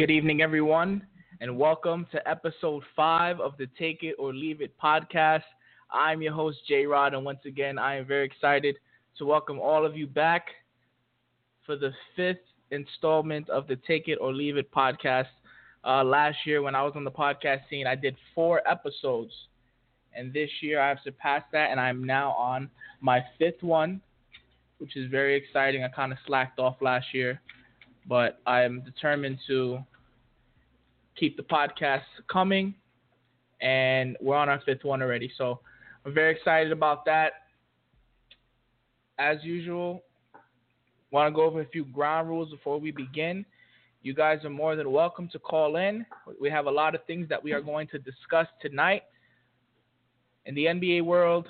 Good evening, everyone, and welcome to episode five of the Take It or Leave It podcast. I'm your host, J Rod, and once again, I am very excited to welcome all of you back for the fifth installment of the Take It or Leave It podcast. Uh, last year, when I was on the podcast scene, I did four episodes, and this year I have surpassed that, and I'm now on my fifth one, which is very exciting. I kind of slacked off last year but I am determined to keep the podcast coming, and we're on our fifth one already. So I'm very excited about that. As usual, want to go over a few ground rules before we begin. You guys are more than welcome to call in. We have a lot of things that we are going to discuss tonight in the NBA world,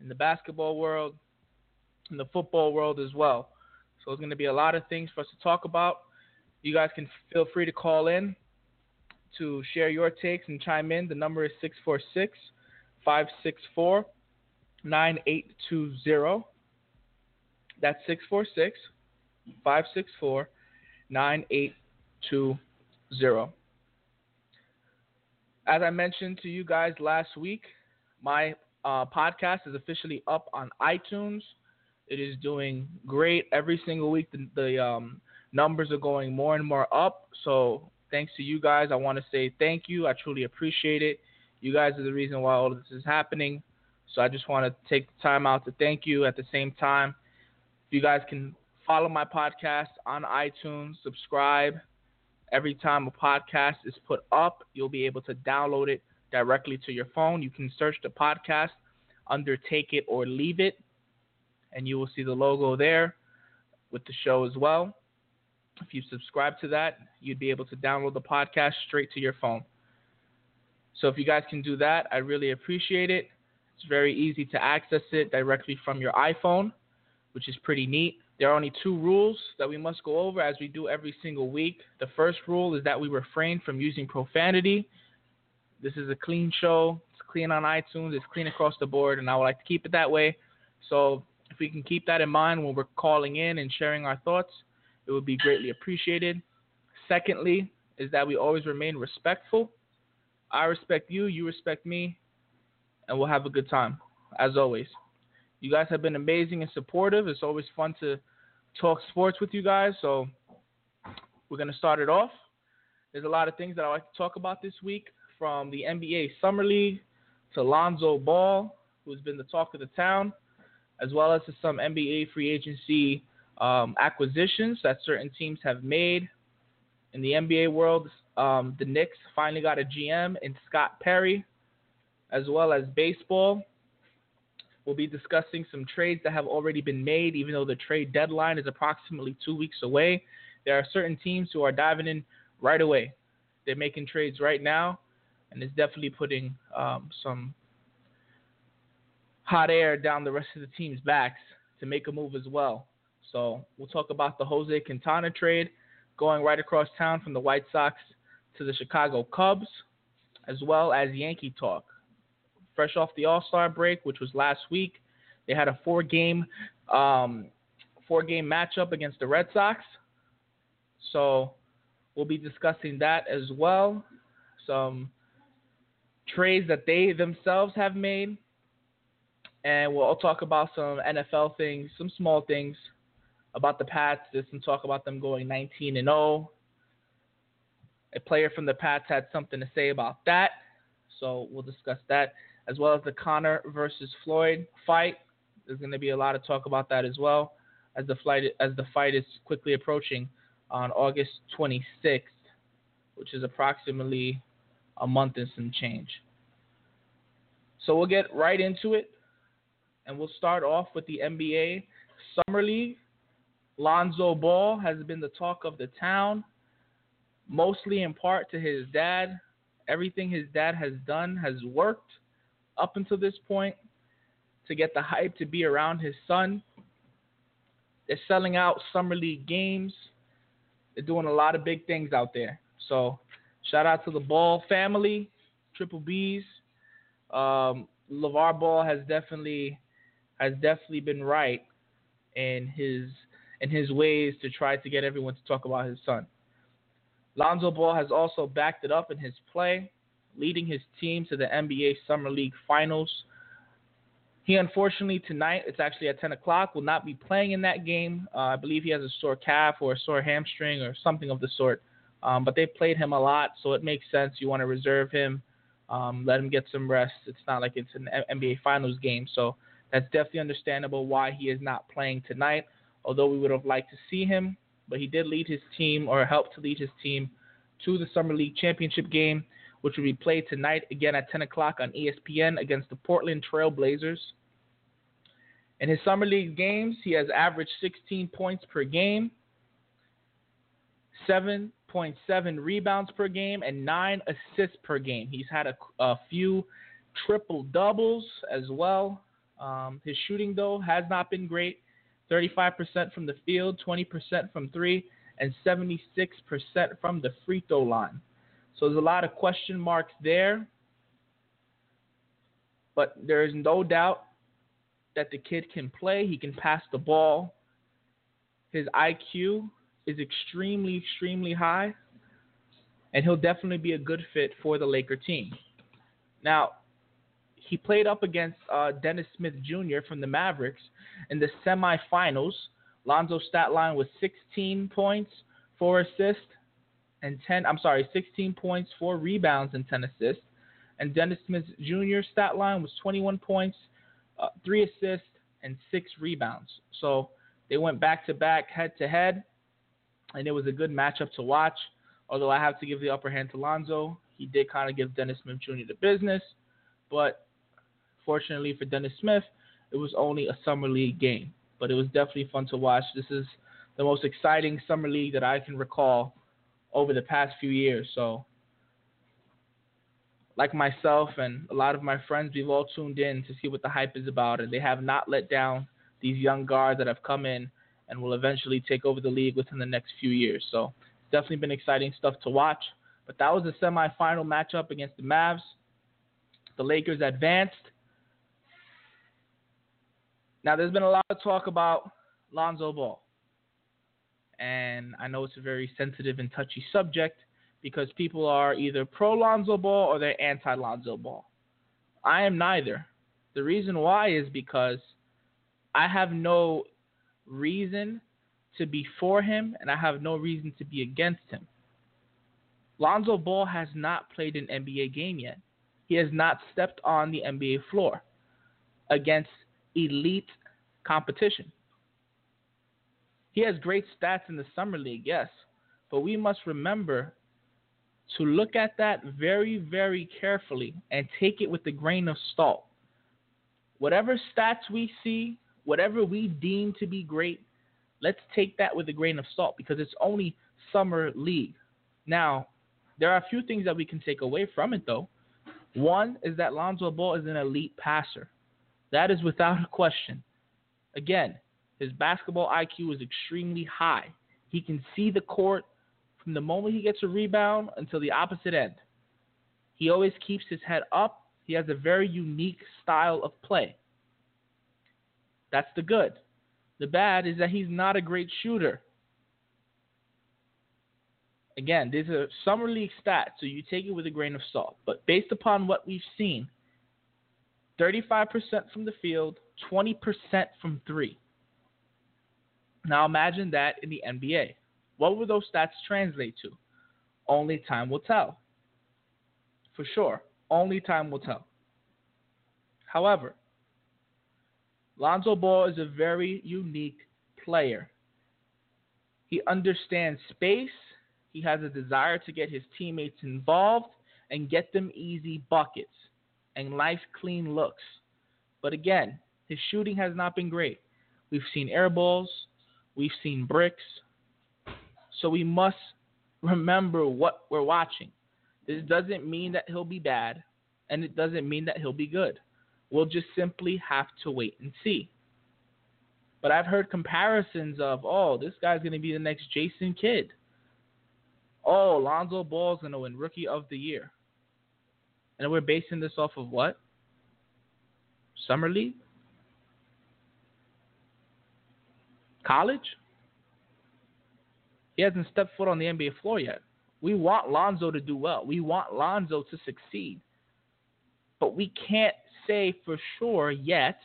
in the basketball world, in the football world as well. So there's going to be a lot of things for us to talk about. You guys can feel free to call in to share your takes and chime in. The number is 646 564 9820. That's 646 564 9820. As I mentioned to you guys last week, my uh, podcast is officially up on iTunes. It is doing great every single week. The, the um, numbers are going more and more up. So thanks to you guys, I want to say thank you. I truly appreciate it. You guys are the reason why all of this is happening. So I just want to take the time out to thank you. At the same time, you guys can follow my podcast on iTunes, subscribe. Every time a podcast is put up, you'll be able to download it directly to your phone. You can search the podcast under Take It or Leave It and you will see the logo there with the show as well. If you subscribe to that, you'd be able to download the podcast straight to your phone. So if you guys can do that, I really appreciate it. It's very easy to access it directly from your iPhone, which is pretty neat. There are only two rules that we must go over as we do every single week. The first rule is that we refrain from using profanity. This is a clean show. It's clean on iTunes. It's clean across the board, and I would like to keep it that way. So if we can keep that in mind when we're calling in and sharing our thoughts, it would be greatly appreciated. Secondly, is that we always remain respectful. I respect you, you respect me, and we'll have a good time, as always. You guys have been amazing and supportive. It's always fun to talk sports with you guys, so we're going to start it off. There's a lot of things that I like to talk about this week, from the NBA Summer League to Lonzo Ball, who's been the talk of the town as well as to some NBA free agency um, acquisitions that certain teams have made. In the NBA world, um, the Knicks finally got a GM in Scott Perry, as well as baseball. We'll be discussing some trades that have already been made, even though the trade deadline is approximately two weeks away. There are certain teams who are diving in right away. They're making trades right now, and it's definitely putting um, some hot air down the rest of the team's backs to make a move as well. So we'll talk about the Jose Quintana trade going right across town from the White Sox to the Chicago Cubs, as well as Yankee talk. Fresh off the All Star break, which was last week, they had a four game um, four game matchup against the Red Sox. So we'll be discussing that as well. Some trades that they themselves have made. And we'll talk about some NFL things, some small things about the Pats. There's some talk about them going 19 and 0. A player from the Pats had something to say about that. So we'll discuss that as well as the Connor versus Floyd fight. There's going to be a lot of talk about that as well as the flight as the fight is quickly approaching on August 26th, which is approximately a month and some change. So we'll get right into it, and we'll start off with the NBA Summer League. Lonzo Ball has been the talk of the town, mostly in part to his dad. Everything his dad has done has worked up until this point to get the hype to be around his son. They're selling out summer league games. They're doing a lot of big things out there. So shout out to the Ball family, Triple B's. Um, LeVar Ball has definitely has definitely been right in his in his ways to try to get everyone to talk about his son. Lonzo Ball has also backed it up in his play, leading his team to the NBA Summer League Finals. He unfortunately tonight, it's actually at 10 o'clock, will not be playing in that game. Uh, I believe he has a sore calf or a sore hamstring or something of the sort. Um, but they played him a lot, so it makes sense. You want to reserve him, um, let him get some rest. It's not like it's an NBA Finals game, so that's definitely understandable why he is not playing tonight. Although we would have liked to see him, but he did lead his team or help to lead his team to the Summer League Championship game, which will be played tonight again at 10 o'clock on ESPN against the Portland Trail Blazers. In his Summer League games, he has averaged 16 points per game, 7.7 rebounds per game, and 9 assists per game. He's had a, a few triple doubles as well. Um, his shooting, though, has not been great 35% from the field, 20% from three, and 76% from the free throw line. So there's a lot of question marks there. But there is no doubt that the kid can play. He can pass the ball. His IQ is extremely, extremely high. And he'll definitely be a good fit for the Laker team. Now, he played up against uh, Dennis Smith Jr. from the Mavericks in the semifinals. Lonzo's stat line was 16 points, 4 assists, and 10. I'm sorry, 16 points, 4 rebounds, and 10 assists. And Dennis Smith Jr.'s stat line was 21 points, uh, 3 assists, and 6 rebounds. So they went back to back, head to head, and it was a good matchup to watch. Although I have to give the upper hand to Lonzo, he did kind of give Dennis Smith Jr. the business, but Fortunately for Dennis Smith, it was only a summer league game, but it was definitely fun to watch. This is the most exciting summer league that I can recall over the past few years. So, like myself and a lot of my friends, we've all tuned in to see what the hype is about, and they have not let down these young guards that have come in and will eventually take over the league within the next few years. So, it's definitely been exciting stuff to watch. But that was the semifinal matchup against the Mavs. The Lakers advanced now, there's been a lot of talk about Lonzo Ball. And I know it's a very sensitive and touchy subject because people are either pro Lonzo Ball or they're anti Lonzo Ball. I am neither. The reason why is because I have no reason to be for him and I have no reason to be against him. Lonzo Ball has not played an NBA game yet. He has not stepped on the NBA floor against elite competition. He has great stats in the summer league, yes, but we must remember to look at that very, very carefully and take it with a grain of salt. Whatever stats we see, whatever we deem to be great, let's take that with a grain of salt because it's only summer league. Now, there are a few things that we can take away from it, though. One is that Lonzo Ball is an elite passer. That is without a question. Again, his basketball IQ is extremely high. He can see the court from the moment he gets a rebound until the opposite end. He always keeps his head up. He has a very unique style of play. That's the good. The bad is that he's not a great shooter. Again, these are summer league stats, so you take it with a grain of salt. But based upon what we've seen, 35% from the field, 20% from three. Now imagine that in the NBA. What will those stats translate to? Only time will tell. For sure, only time will tell. However, Lonzo Ball is a very unique player. He understands space. He has a desire to get his teammates involved and get them easy buckets and nice clean looks. But again, his shooting has not been great. We've seen air balls, we've seen bricks. So we must remember what we're watching. This doesn't mean that he'll be bad, and it doesn't mean that he'll be good. We'll just simply have to wait and see. But I've heard comparisons of, oh, this guy's going to be the next Jason Kidd. Oh, Lonzo Ball's going to win Rookie of the Year. And we're basing this off of what? Summer League? College? He hasn't stepped foot on the NBA floor yet. We want Lonzo to do well. We want Lonzo to succeed. But we can't say for sure yet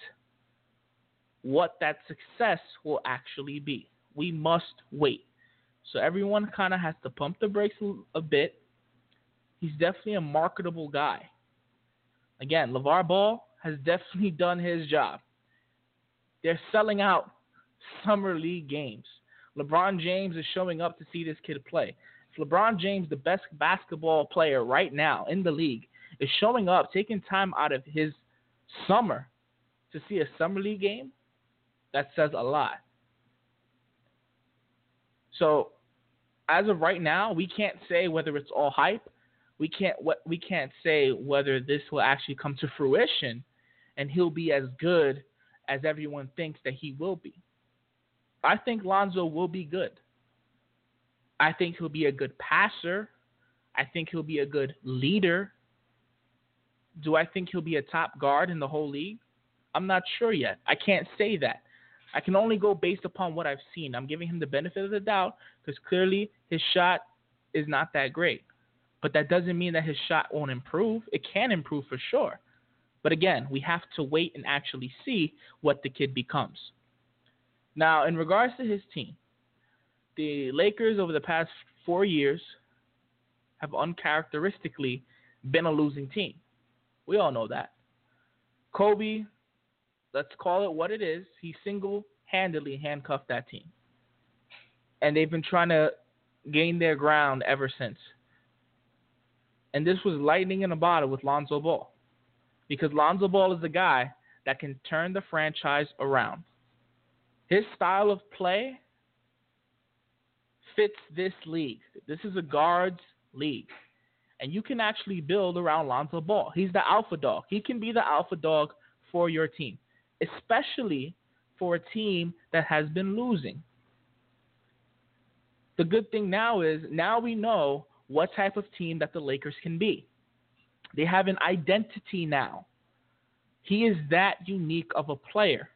what that success will actually be. We must wait. So everyone kind of has to pump the brakes a, bit. He's definitely a marketable guy. Again, LeVar Ball has definitely done his job. They're selling out summer league games. LeBron James is showing up to see this kid play. If LeBron James, the best basketball player right now in the league, is showing up, taking time out of his summer to see a summer league game, that says a lot. So, as of right now, we can't say whether it's all hype. We can't we can't say whether this will actually come to fruition, and he'll be as good as everyone thinks that he will be. I think Lonzo will be good. I think he'll be a good passer. I think he'll be a good leader. Do I think he'll be a top guard in the whole league? I'm not sure yet. I can't say that. I can only go based upon what I've seen. I'm giving him the benefit of the doubt because clearly his shot is not that great. But that doesn't mean that his shot won't improve. It can improve for sure. But again, we have to wait and actually see what the kid becomes. Now, in regards to his team, the Lakers over the past four years have uncharacteristically been a losing team. We all know that. Kobe, let's call it what it is, he single handedly handcuffed that team. And they've been trying to gain their ground ever since. And this was lightning in a bottle with Lonzo Ball. Because Lonzo Ball is the guy that can turn the franchise around. His style of play fits this league. This is a guards league. And you can actually build around Lonzo Ball. He's the alpha dog. He can be the alpha dog for your team, especially for a team that has been losing. The good thing now is now we know what type of team that the Lakers can be. They have an identity now. He is that unique of a player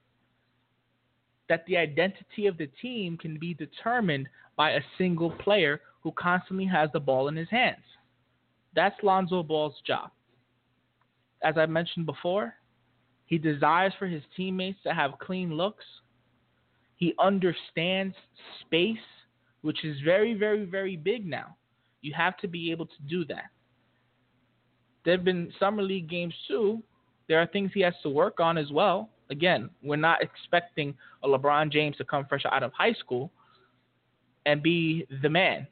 that the identity of the team can be determined by a single player who constantly has the ball in his hands. That's Lonzo Ball's job. As I mentioned before, he desires for his teammates to have clean looks. He understands space, which is very, very, very big now. You have to be able to do that. There have been summer league games too. There are things he has to work on as well. Again, we're not expecting a LeBron James to come fresh out of high school and be the man.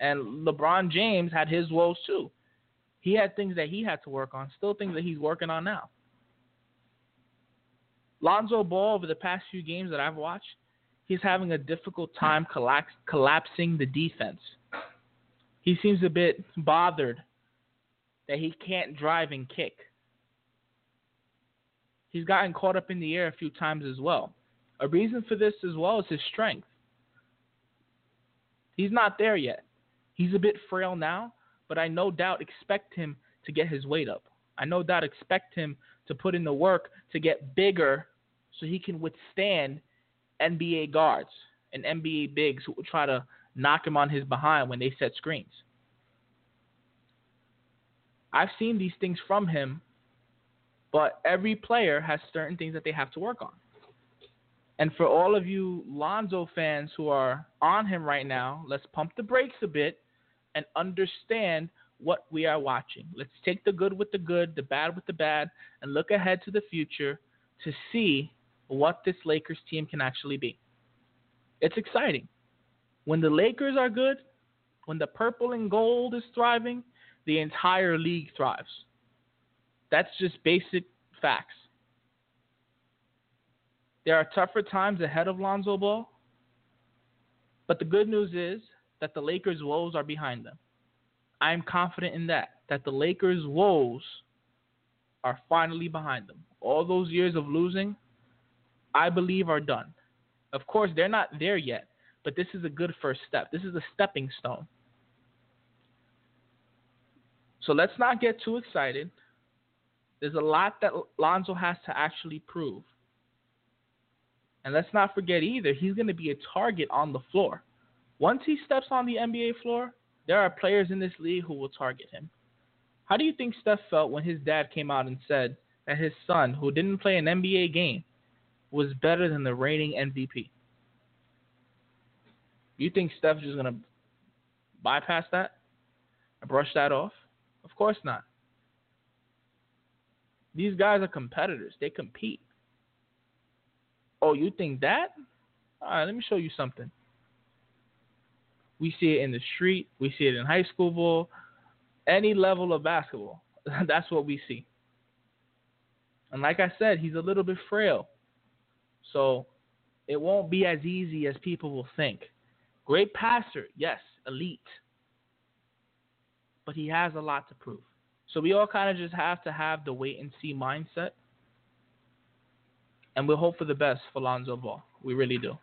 And LeBron James had his woes too. He had things that he had to work on, still things that he's working on now. Lonzo Ball, over the past few games that I've watched, he's having a difficult time collapse, collapsing the defense. He seems a bit bothered that he can't drive and kick he's gotten caught up in the air a few times as well. A reason for this as well is his strength. He's not there yet. He's a bit frail now, but I no doubt expect him to get his weight up. I no doubt expect him to put in the work to get bigger so he can withstand NBA guards and NBA bigs who will try to knock him on his behind when they set screens. I've seen these things from him, but every player has certain things that they have to work on. And for all of you Lonzo fans who are on him right now, let's pump the brakes a bit and understand what we are watching. Let's take the good with the good, the bad with the bad, and look ahead to the future to see what this Lakers team can actually be. It's exciting. When the Lakers are good, when the purple and gold is thriving, the entire league thrives. That's just basic facts. There are tougher times ahead of Lonzo Ball, but the good news is that the Lakers' woes are behind them. I am confident in that, that the Lakers' woes are finally behind them. All those years of losing, I believe, are done. Of course, they're not there yet, but this is a good first step. This is a stepping stone. So let's not get too excited. There's a lot that Lonzo has to actually prove. And let's not forget either, he's going to be a target on the floor. Once he steps on the NBA floor, there are players in this league who will target him. How do you think Steph felt when his dad came out and said that his son, who didn't play an NBA game, was better than the reigning MVP? You think Steph's just going to bypass that and brush that off? Of course not. These guys are competitors. They compete. Oh, you think that? All right, let me show you something. We see it in the street. We see it in high school ball. Any level of basketball. That's what we see. And like I said, he's a little bit frail. So it won't be as easy as people will think. Great passer, yes, elite. But he has a lot to prove. So we all kind of just have to have the wait and see mindset. And we'll hope for the best for Lonzo Ball. We really do.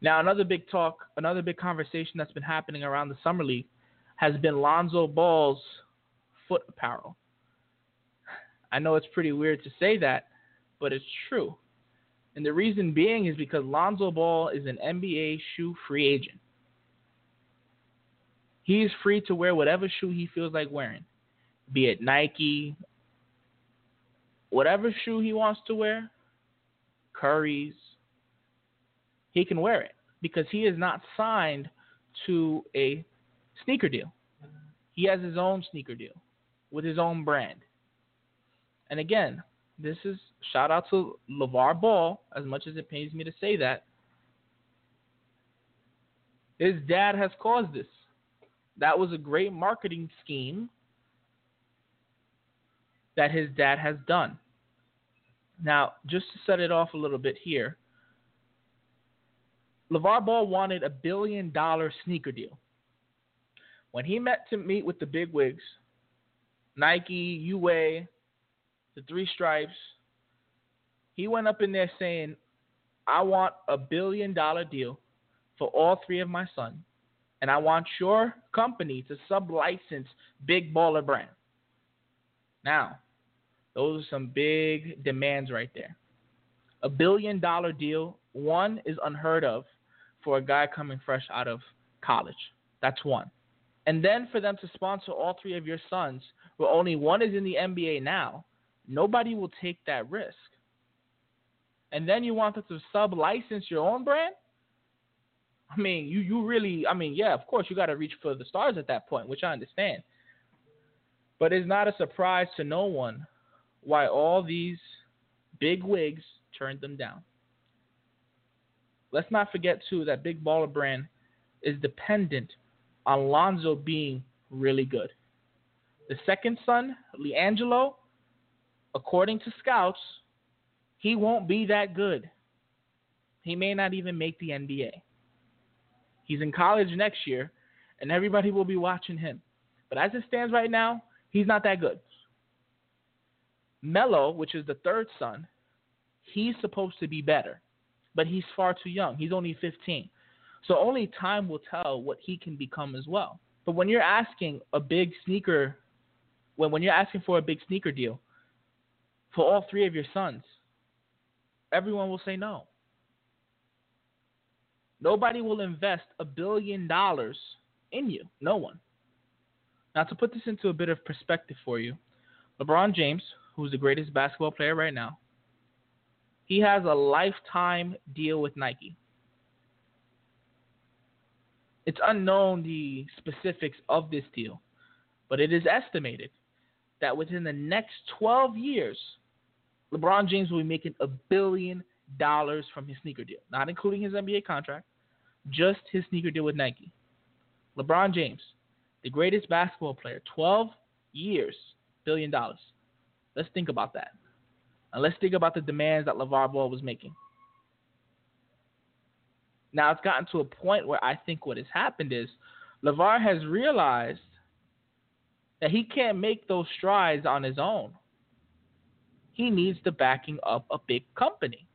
Now, another big talk, another big conversation that's been happening around the Summer League has been Lonzo Ball's foot apparel. I know it's pretty weird to say that, but it's true. And the reason being is because Lonzo Ball is an NBA shoe free agent. He is free to wear whatever shoe he feels like wearing, be it Nike, whatever shoe he wants to wear, Curry's, he can wear it because he is not signed to a sneaker deal. He has his own sneaker deal with his own brand. And again, this is shout out to LeVar Ball, as much as it pains me to say that. His dad has caused this. That was a great marketing scheme that his dad has done. Now, just to set it off a little bit here, LeVar Ball wanted a billion dollar sneaker deal. When he met to meet with the big wigs, Nike, UA, the three stripes, he went up in there saying, I want a billion dollar deal for all three of my sons, and I want your company to sub license Big Baller Brand. Now, those are some big demands right there. A billion dollar deal, one, is unheard of for a guy coming fresh out of college. That's one. And then for them to sponsor all three of your sons, where only one is in the NBA now, nobody will take that risk. And then you want them to sub license your own brand? I mean, you, you really, I mean, yeah, of course, you got to reach for the stars at that point, which I understand. But it's not a surprise to no one why all these big wigs turned them down. Let's not forget too that Big Baller Brand is dependent on Lonzo being really good. The second son, LiAngelo, according to scouts, he won't be that good. He may not even make the NBA. He's in college next year, and everybody will be watching him. But as it stands right now, he's not that good. Melo, which is the third son, he's supposed to be better but he's far too young. He's only 15. So only time will tell what he can become as well. But when you're asking a big sneaker, when when you're asking for a big sneaker deal for all three of your sons, everyone will say no. Nobody will invest a billion dollars in you. No one. Now, to put this into a bit of perspective for you, LeBron James, who's the greatest basketball player right now, he has a lifetime deal with Nike. It's unknown the specifics of this deal, but it is estimated that within the next 12 years, LeBron James will be making a billion dollars from his sneaker deal, not including his NBA contract, just his sneaker deal with Nike. LeBron James, the greatest basketball player, 12 years, billion dollars. Let's think about that. And let's think about the demands that LeVar Ball was making. Now it's gotten to a point where I think what has happened is LeVar has realized that he can't make those strides on his own. He needs the backing of a big company.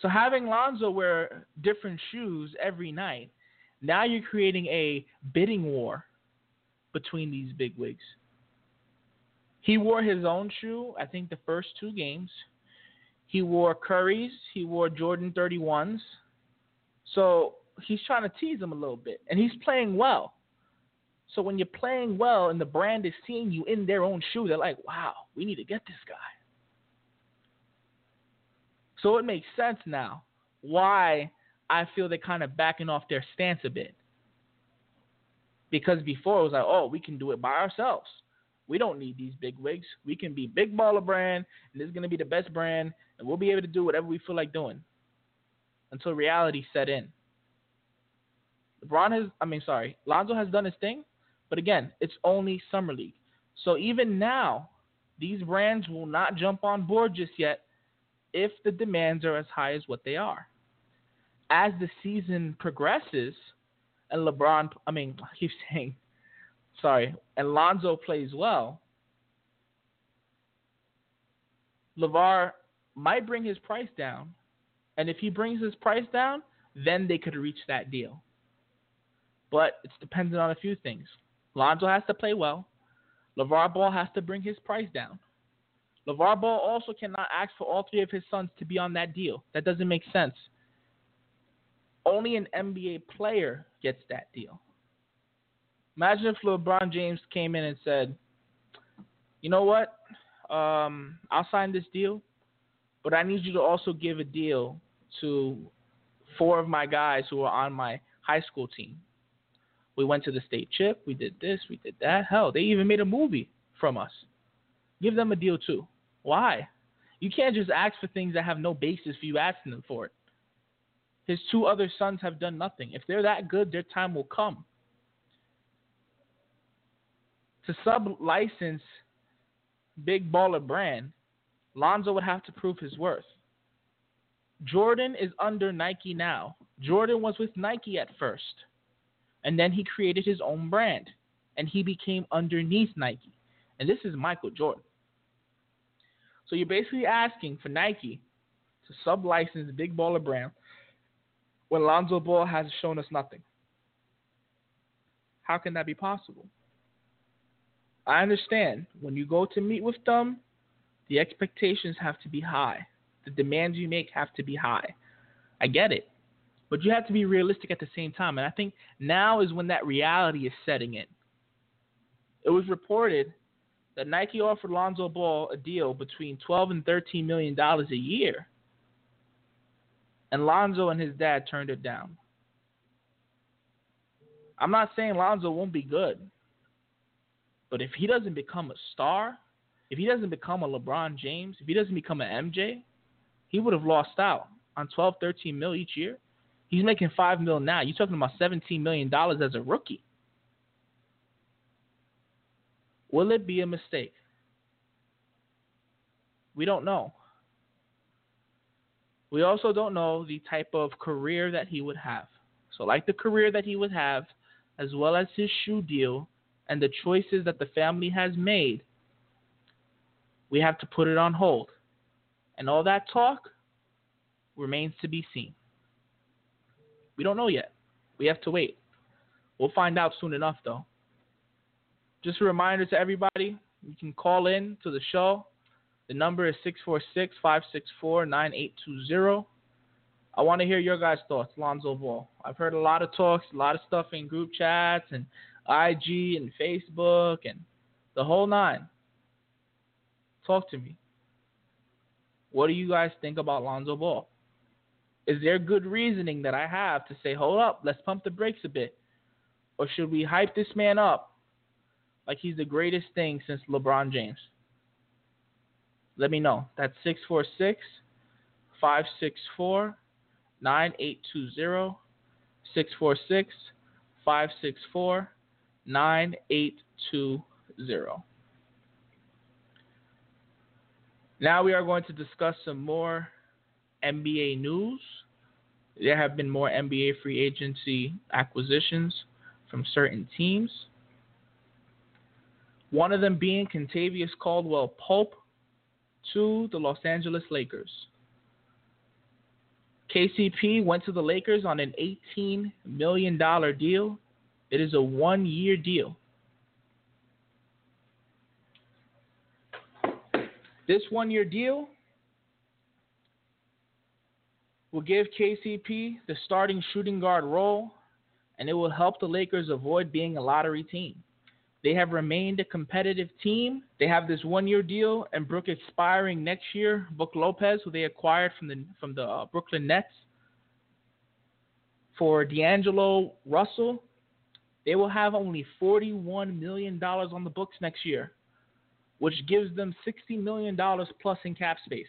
So having Lonzo wear different shoes every night, now you're creating a bidding war between these big wigs. He wore his own shoe, I think the first two games. He wore Curry's, he wore Jordan 31s. So he's trying to tease him a little bit, and he's playing well. So when you're playing well and the brand is seeing you in their own shoe, they're like, wow, we need to get this guy. So it makes sense now why I feel they're kind of backing off their stance a bit. Because before it was like, oh, we can do it by ourselves. We don't need these big wigs. We can be big baller brand, and this is gonna be the best brand, and we'll be able to do whatever we feel like doing. Until reality set in. LeBron has, I mean, sorry, Lonzo has done his thing, but again, it's only summer league. So even now, these brands will not jump on board just yet if the demands are as high as what they are. As the season progresses, and LeBron, I mean, I keep saying, sorry, and Lonzo plays well, LeVar might bring his price down. And if he brings his price down, then they could reach that deal. But it's dependent on a few things. Lonzo has to play well. LeVar Ball has to bring his price down. LeVar Ball also cannot ask for all three of his sons to be on that deal. That doesn't make sense. Only an NBA player gets that deal. Imagine if LeBron James came in and said, you know what? Um, I'll sign this deal, but I need you to also give a deal to four of my guys who are on my high school team. We went to the state chip. We did this. We did that. Hell, they even made a movie from us. Give them a deal too. Why? You can't just ask for things that have no basis for you asking them for it. His two other sons have done nothing. If they're that good, their time will come. To sub license Big Baller Brand, Lonzo would have to prove his worth. Jordan is under Nike now. Jordan was with Nike at first. And then he created his own brand. And he became underneath Nike. And this is Michael Jordan. So you're basically asking for Nike to sub-license Big Baller Brand when Lonzo Ball has shown us nothing. How can that be possible? I understand when you go to meet with them, the expectations have to be high. The demands you make have to be high. I get it. But you have to be realistic at the same time. And I think now is when that reality is setting in. It was reported that Nike offered Lonzo Ball a deal between 12 and 13 million dollars a year, and Lonzo and his dad turned it down. I'm not saying Lonzo won't be good, but if he doesn't become a star, if he doesn't become a LeBron James, if he doesn't become an MJ, he would have lost out on 12, 13 mil each year. He's making five mil now. You're talking about 17 million dollars as a rookie. Will it be a mistake? We don't know. We also don't know the type of career that he would have. So, like the career that he would have, as well as his shoe deal and the choices that the family has made, we have to put it on hold. And all that talk remains to be seen. We don't know yet. We have to wait. We'll find out soon enough, though. Just a reminder to everybody, you can call in to the show The number is 646 564 9820. I want to hear your guys' thoughts, Lonzo Ball. I've heard a lot of talks, a lot of stuff in group chats and IG and Facebook and the whole nine. Talk to me. What do you guys think about Lonzo Ball? Is there good reasoning that I have to say, hold up, let's pump the brakes a bit? Or should we hype this man up like he's the greatest thing since LeBron James? Let me know. That's 646 564 9820 646 564 9820. Now we are going to discuss some more NBA news. There have been more NBA free agency acquisitions from certain teams. One of them being Kentavious Caldwell Pope to the Los Angeles Lakers. KCP went to the Lakers on an $18 million deal. It is a one year deal. This one year deal will give KCP the starting shooting guard role, and it will help the Lakers avoid being a lottery team. They have remained a competitive team. They have this one-year deal, and Brook expiring next year. Brook Lopez, who they acquired from the from the uh, Brooklyn Nets, for D'Angelo Russell, they will have only $41 million on the books next year, which gives them $60 million plus in cap space.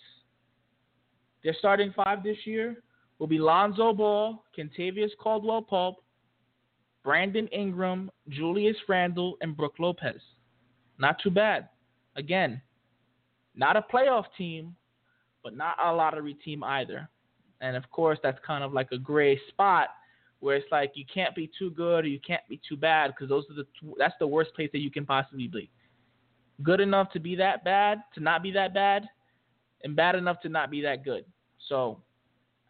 Their starting five this year will be Lonzo Ball, Kentavious Caldwell Pope, Brandon Ingram, Julius Randle, and Brook Lopez. Not too bad. Again, not a playoff team, but not a lottery team either. And of course, that's kind of like a gray spot where it's like you can't be too good or you can't be too bad because those are the that's the worst place that you can possibly be. Good enough to be that bad, to not be that bad, and bad enough to not be that good. So,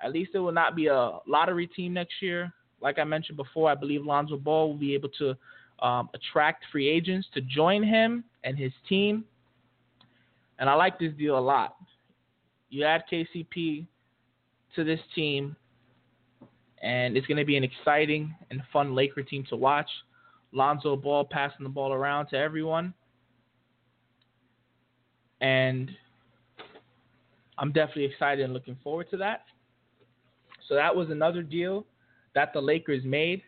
at least it will not be a lottery team next year like I mentioned before, I believe Lonzo Ball will be able to um, attract free agents to join him and his team. And I like this deal a lot. You add KCP to this team, and it's going to be an exciting and fun Laker team to watch. Lonzo Ball passing the ball around to everyone. And I'm definitely excited and looking forward to that. So that was another deal that the Lakers made,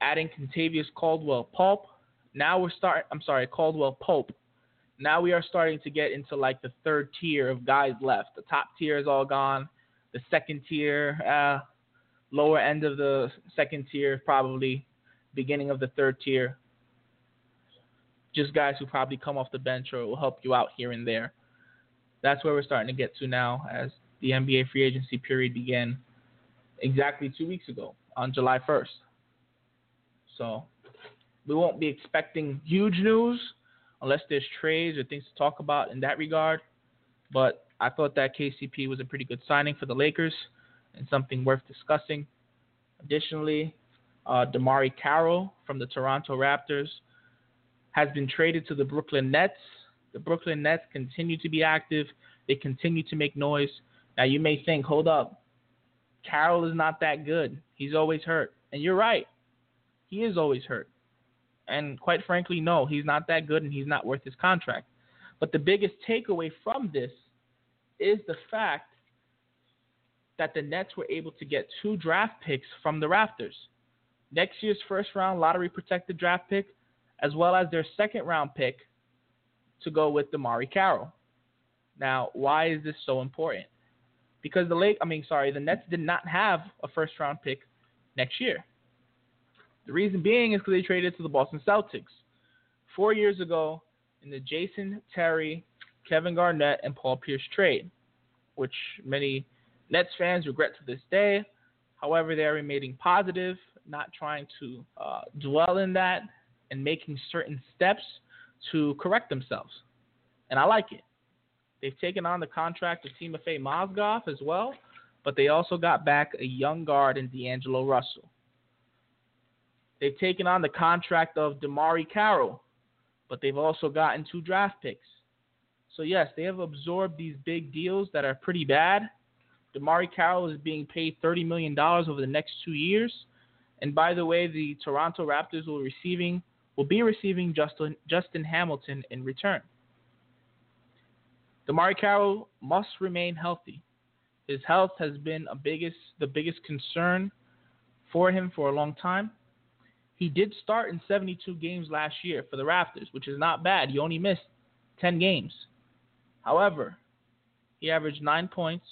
adding Kentavious Caldwell Pope. Now we're start. I'm sorry, Caldwell Pope. Now we are starting to get into like the third tier of guys left. The top tier is all gone. The second tier, uh, lower end of the second tier, probably beginning of the third tier. Just guys who probably come off the bench or will help you out here and there. That's where we're starting to get to now as the NBA free agency period began exactly two weeks ago on July 1st. So we won't be expecting huge news unless there's trades or things to talk about in that regard. But I thought that KCP was a pretty good signing for the Lakers and something worth discussing. Additionally, uh, DeMarre Carroll from the Toronto Raptors has been traded to the Brooklyn Nets. The Brooklyn Nets continue to be active. They continue to make noise. Now you may think, hold up, Carroll is not that good. He's always hurt. And you're right. He is always hurt. And quite frankly, no, he's not that good and he's not worth his contract. But the biggest takeaway from this is the fact that the Nets were able to get two draft picks from the Raptors. Next year's first round lottery protected draft pick, as well as their second round pick to go with DeMarre Carroll. Now, why is this so important? because the Lake, I mean, sorry, the Nets did not have a first round pick next year. The reason being is because they traded to the Boston Celtics four years ago in the Jason Terry, Kevin Garnett, and Paul Pierce trade, which many Nets fans regret to this day. However, they are remaining positive, not trying to uh, dwell in that, and making certain steps to correct themselves. And I like it. They've taken on the contract of Timofey Mozgov as well, but they also got back a young guard in D'Angelo Russell. They've taken on the contract of DeMarre Carroll, but they've also gotten two draft picks. So yes, they have absorbed these big deals that are pretty bad. DeMarre Carroll is being paid $30 million over the next two years. And by the way, the Toronto Raptors will be receiving will be receiving Justin Justin Hamilton in return. DeMarre Carroll must remain healthy. His health has been biggest the biggest concern for him for a long time. He did start in 72 games last year for the Raptors, which is not bad. He only missed 10 games. However, he averaged 9 points,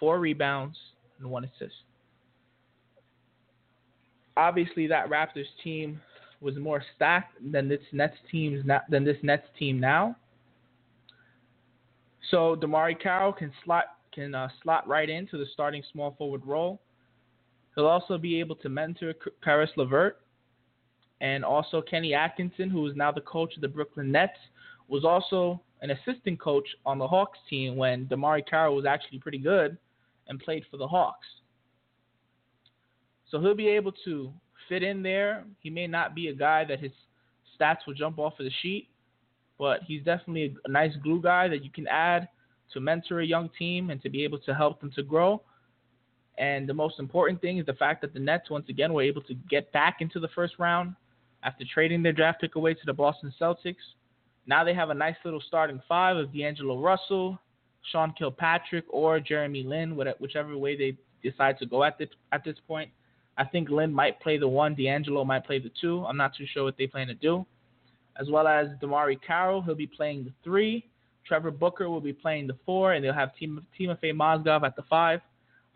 4 rebounds, and 1 assist. Obviously, that Raptors team was more stacked than this Nets team than this Nets team now. So DeMarre Carroll can slot can uh, slot right into the starting small forward role. He'll also be able to mentor Caris LeVert and also Kenny Atkinson, who is now the coach of the Brooklyn Nets, was also an assistant coach on the Hawks team when DeMarre Carroll was actually pretty good and played for the Hawks. So he'll be able to fit in there. He may not be a guy that his stats will jump off of the sheet, but he's definitely a, nice glue guy that you can add to mentor a young team and to be able to help them to grow. And the most important thing is the fact that the Nets once again were able to get back into the first round after trading their draft pick away to the Boston Celtics. Now they have a nice little starting five of D'Angelo Russell, Sean Kilpatrick, or Jeremy Lin, whichever way they decide to go at this at this point. I think Lin might play the one, D'Angelo might play the two. I'm not too sure what they plan to do as well as DeMarre Carroll. He'll be playing the three. Trevor Booker will be playing the four, and they'll have Tim- Timofey Mozgov at the five.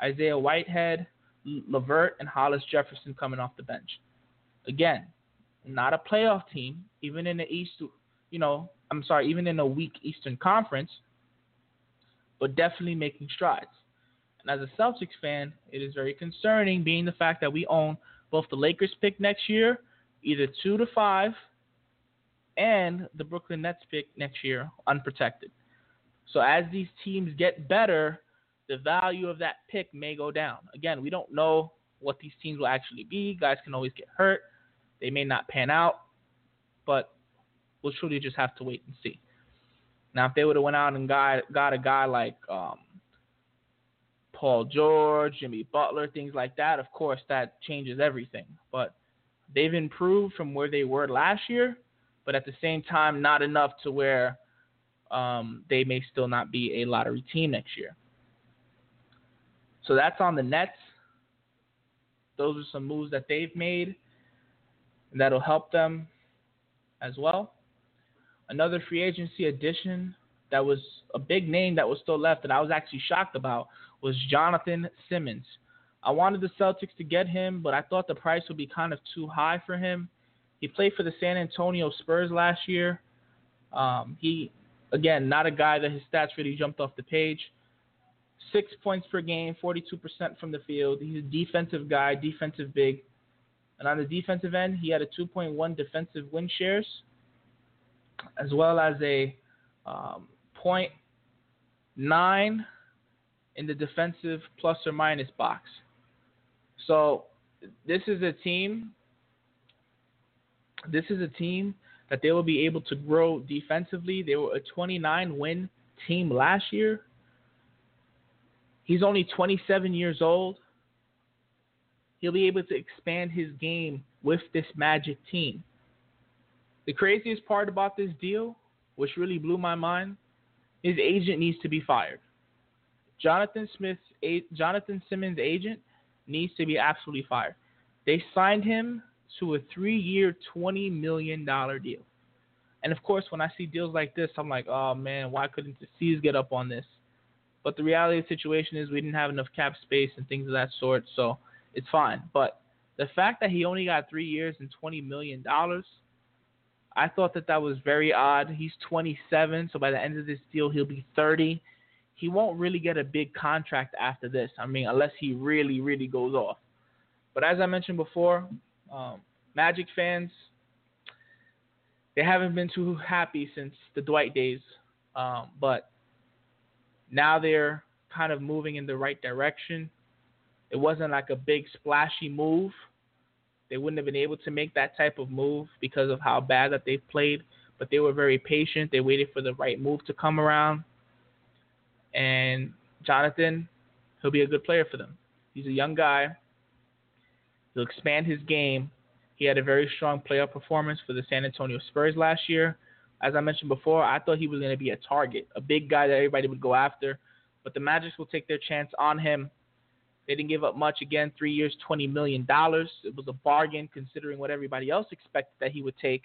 Isaiah Whitehead, LeVert, and Hollis Jefferson coming off the bench. Again, not a playoff team, even in the East. You know, I'm sorry, even in a weak Eastern Conference, but definitely making strides. And as a Celtics fan, it is very concerning, being the fact that we own both the Lakers pick next year, either two to five, and the Brooklyn Nets pick next year unprotected. So as these teams get better, the value of that pick may go down. Again, we don't know what these teams will actually be. Guys can always get hurt. They may not pan out, but we'll truly just have to wait and see. Now, if they would have went out and got got a guy like um, Paul George, Jimmy Butler, things like that, of course that changes everything. But they've improved from where they were last year but at the same time, not enough to where um, they may still not be a lottery team next year. So that's on the Nets. Those are some moves that they've made that'll help them as well. Another free agency addition that was a big name that was still left that I was actually shocked about was Jonathan Simmons. I wanted the Celtics to get him, but I thought the price would be kind of too high for him. He played for the San Antonio Spurs last year. Um, he, again, not a guy that his stats really jumped off the page. Six points per game, 42% from the field. He's a defensive guy, defensive big. And on the defensive end, he had a 2.1 defensive win shares, as well as a um, 0.9 in the defensive plus or minus box. So this is a team this is a team that they will be able to grow defensively. They were a 29 win team last year. He's only 27 years old. He'll be able to expand his game with this Magic team. The craziest part about this deal, which really blew my mind, his agent needs to be fired. Jonathan Smith's Jonathan Simmons' agent needs to be absolutely fired. They signed him to a three year, $20 million deal. And of course, when I see deals like this, I'm like, oh man, why couldn't the C's get up on this? But the reality of the situation is we didn't have enough cap space and things of that sort, so it's fine. But the fact that he only got three years and $20 million, I thought that that was very odd. He's 27, so by the end of this deal, he'll be 30. He won't really get a big contract after this. I mean, unless he really, really goes off. But as I mentioned before, um, Magic fans, they haven't been too happy since the Dwight days, um, but now they're kind of moving in the right direction. It wasn't like a big splashy move. They wouldn't have been able to make that type of move because of how bad that they've played. but they were very patient. They waited for the right move to come around. And Jonathan, he'll be a good player for them. He's a young guy. He'll expand his game. He had a very strong playoff performance for the San Antonio Spurs last year. As I mentioned before, I thought he was going to be a target, a big guy that everybody would go after. But the Magic will take their chance on him. They didn't give up much. Again, three years, $20 million. It was a bargain considering what everybody else expected that he would take.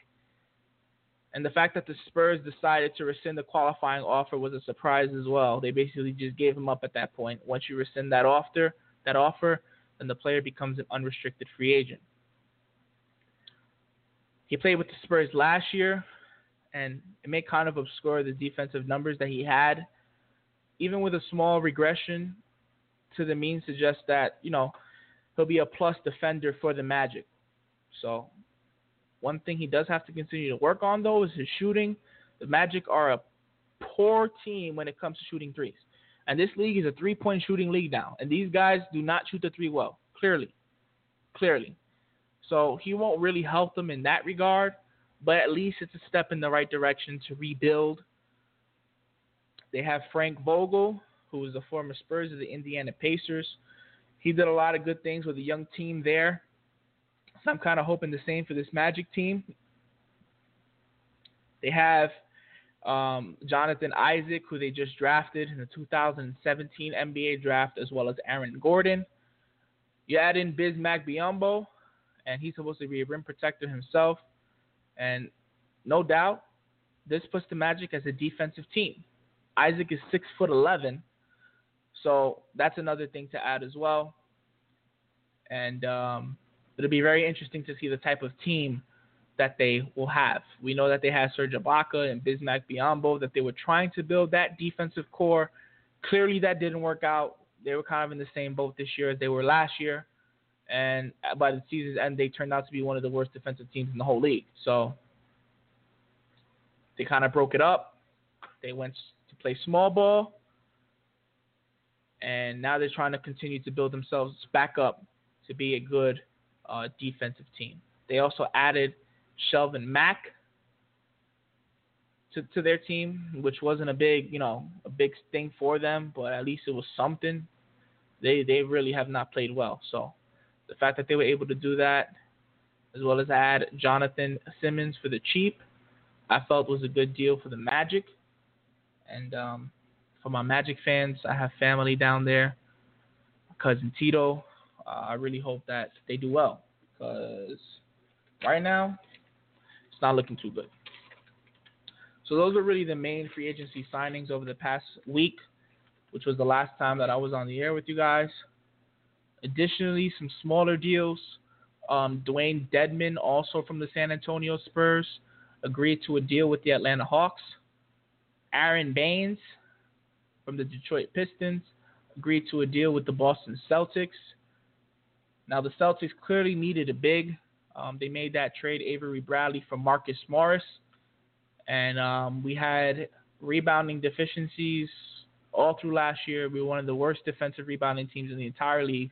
And the fact that the Spurs decided to rescind the qualifying offer was a surprise as well. They basically just gave him up at that point. Once you rescind that offer, that offer, then the player becomes an unrestricted free agent. He played with the Spurs last year, and it may kind of obscure the defensive numbers that he had. Even with a small regression to the mean, suggests that you know he'll be a plus defender for the Magic. So one thing he does have to continue to work on, though, is his shooting. The Magic are a poor team when it comes to shooting threes. And this league is a three point shooting league now. And these guys do not shoot the three well, clearly. Clearly. So he won't really help them in that regard, but at least it's a step in the right direction to rebuild. They have Frank Vogel, who was the former Spurs of the Indiana Pacers. He did a lot of good things with a young team there. So I'm kind of hoping the same for this Magic team. They have um, Jonathan Isaac, who they just drafted in the 2017 NBA draft, as well as Aaron Gordon. You add in Bismack Biyombo, and he's supposed to be a rim protector himself. And no doubt, this puts the Magic as a defensive team. Isaac is six foot eleven, so that's another thing to add as well. And um, it'll be very interesting to see the type of team that they will have. We know that they have Serge Ibaka and Bismack Biyombo, that they were trying to build that defensive core. Clearly, that didn't work out. They were kind of in the same boat this year as they were last year. And by the season's end, they turned out to be one of the worst defensive teams in the whole league. So they kind of broke it up. They went to play small ball. And now they're trying to continue to build themselves back up to be a good uh, defensive team. They also added Shelvin Mack to, to their team, which wasn't a big, you know, a big thing for them, but at least it was something. They they really have not played well. So the fact that they were able to do that, as well as add Jonathan Simmons for the cheap, I felt was a good deal for the Magic. And um, for my Magic fans, I have family down there. Cousin Tito, uh, I really hope that they do well because right now it's not looking too good. So those are really the main free agency signings over the past week, which was the last time that I was on the air with you guys. Additionally, some smaller deals. Um, Dewayne Dedmon, also from the San Antonio Spurs, agreed to a deal with the Atlanta Hawks. Aron Baynes from the Detroit Pistons agreed to a deal with the Boston Celtics. Now, the Celtics clearly needed a big. Um, they made that trade Avery Bradley for Marcus Morris. And um, we had rebounding deficiencies all through last year. We were one of the worst defensive rebounding teams in the entire league.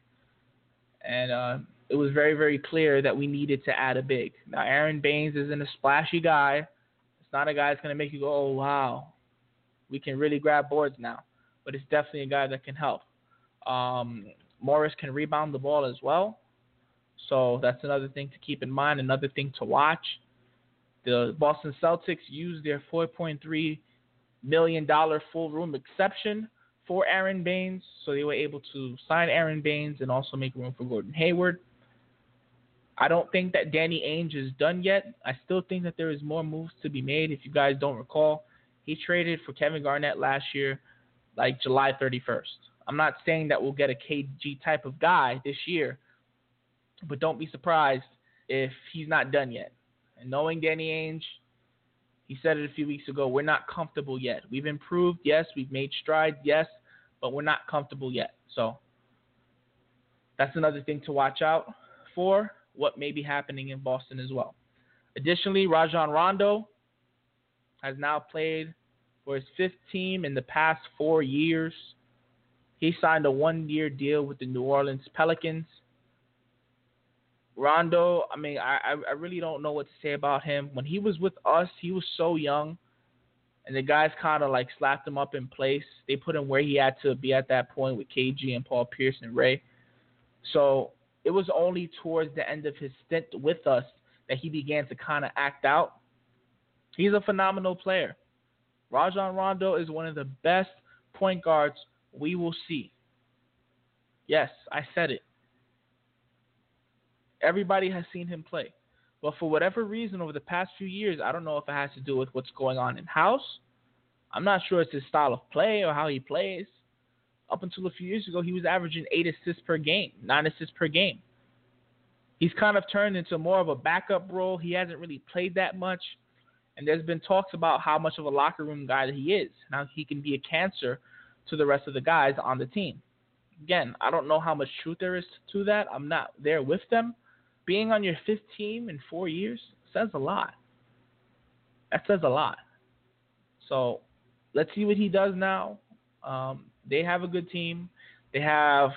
And uh, it was very, very clear that we needed to add a big. Now, Aron Baynes isn't a splashy guy. It's not a guy that's going to make you go, oh, wow, we can really grab boards now. But it's definitely a guy that can help. Um, Morris can rebound the ball as well. So that's another thing to keep in mind, another thing to watch. The Boston Celtics used their $4.3 million full room exception for Aron Baynes. so they were able to sign Aron Baynes and also make room for Gordon Hayward. I don't think that Danny Ainge is done yet. I still think that there is more moves to be made. If you guys don't recall, he traded for Kevin Garnett last year, like July 31st. I'm not saying that we'll get a KG type of guy this year, but don't be surprised if he's not done yet. And knowing Danny Ainge, he said it a few weeks ago, we're not comfortable yet. We've improved, yes, we've made strides, yes, but we're not comfortable yet. So that's another thing to watch out for, what may be happening in Boston as well. Additionally, Rajon Rondo has now played for his fifth team in the past four years. He signed a one year deal with the New Orleans Pelicans. Rondo, I mean, I I really don't know what to say about him. When he was with us, he was so young, and the guys kind of like slapped him up in place. They put him where he had to be at that point with KG and Paul Pierce and Ray. So it was only towards the end of his stint with us that he began to kind of act out. He's a phenomenal player. Rajon Rondo is one of the best point guards we will see. Yes, I said it. Everybody has seen him play. But for whatever reason, over the past few years, I don't know if it has to do with what's going on in house. I'm not sure it's his style of play or how he plays. Up until a few years ago, he was averaging eight assists per game, nine assists per game. He's kind of turned into more of a backup role. He hasn't really played that much. And there's been talks about how much of a locker room guy that he is. Now he can be a cancer to the rest of the guys on the team. Again, I don't know how much truth there is to that. I'm not there with them. Being on your fifth team in four years says a lot. That says a lot. So let's see what he does now. Um, they have a good team. They have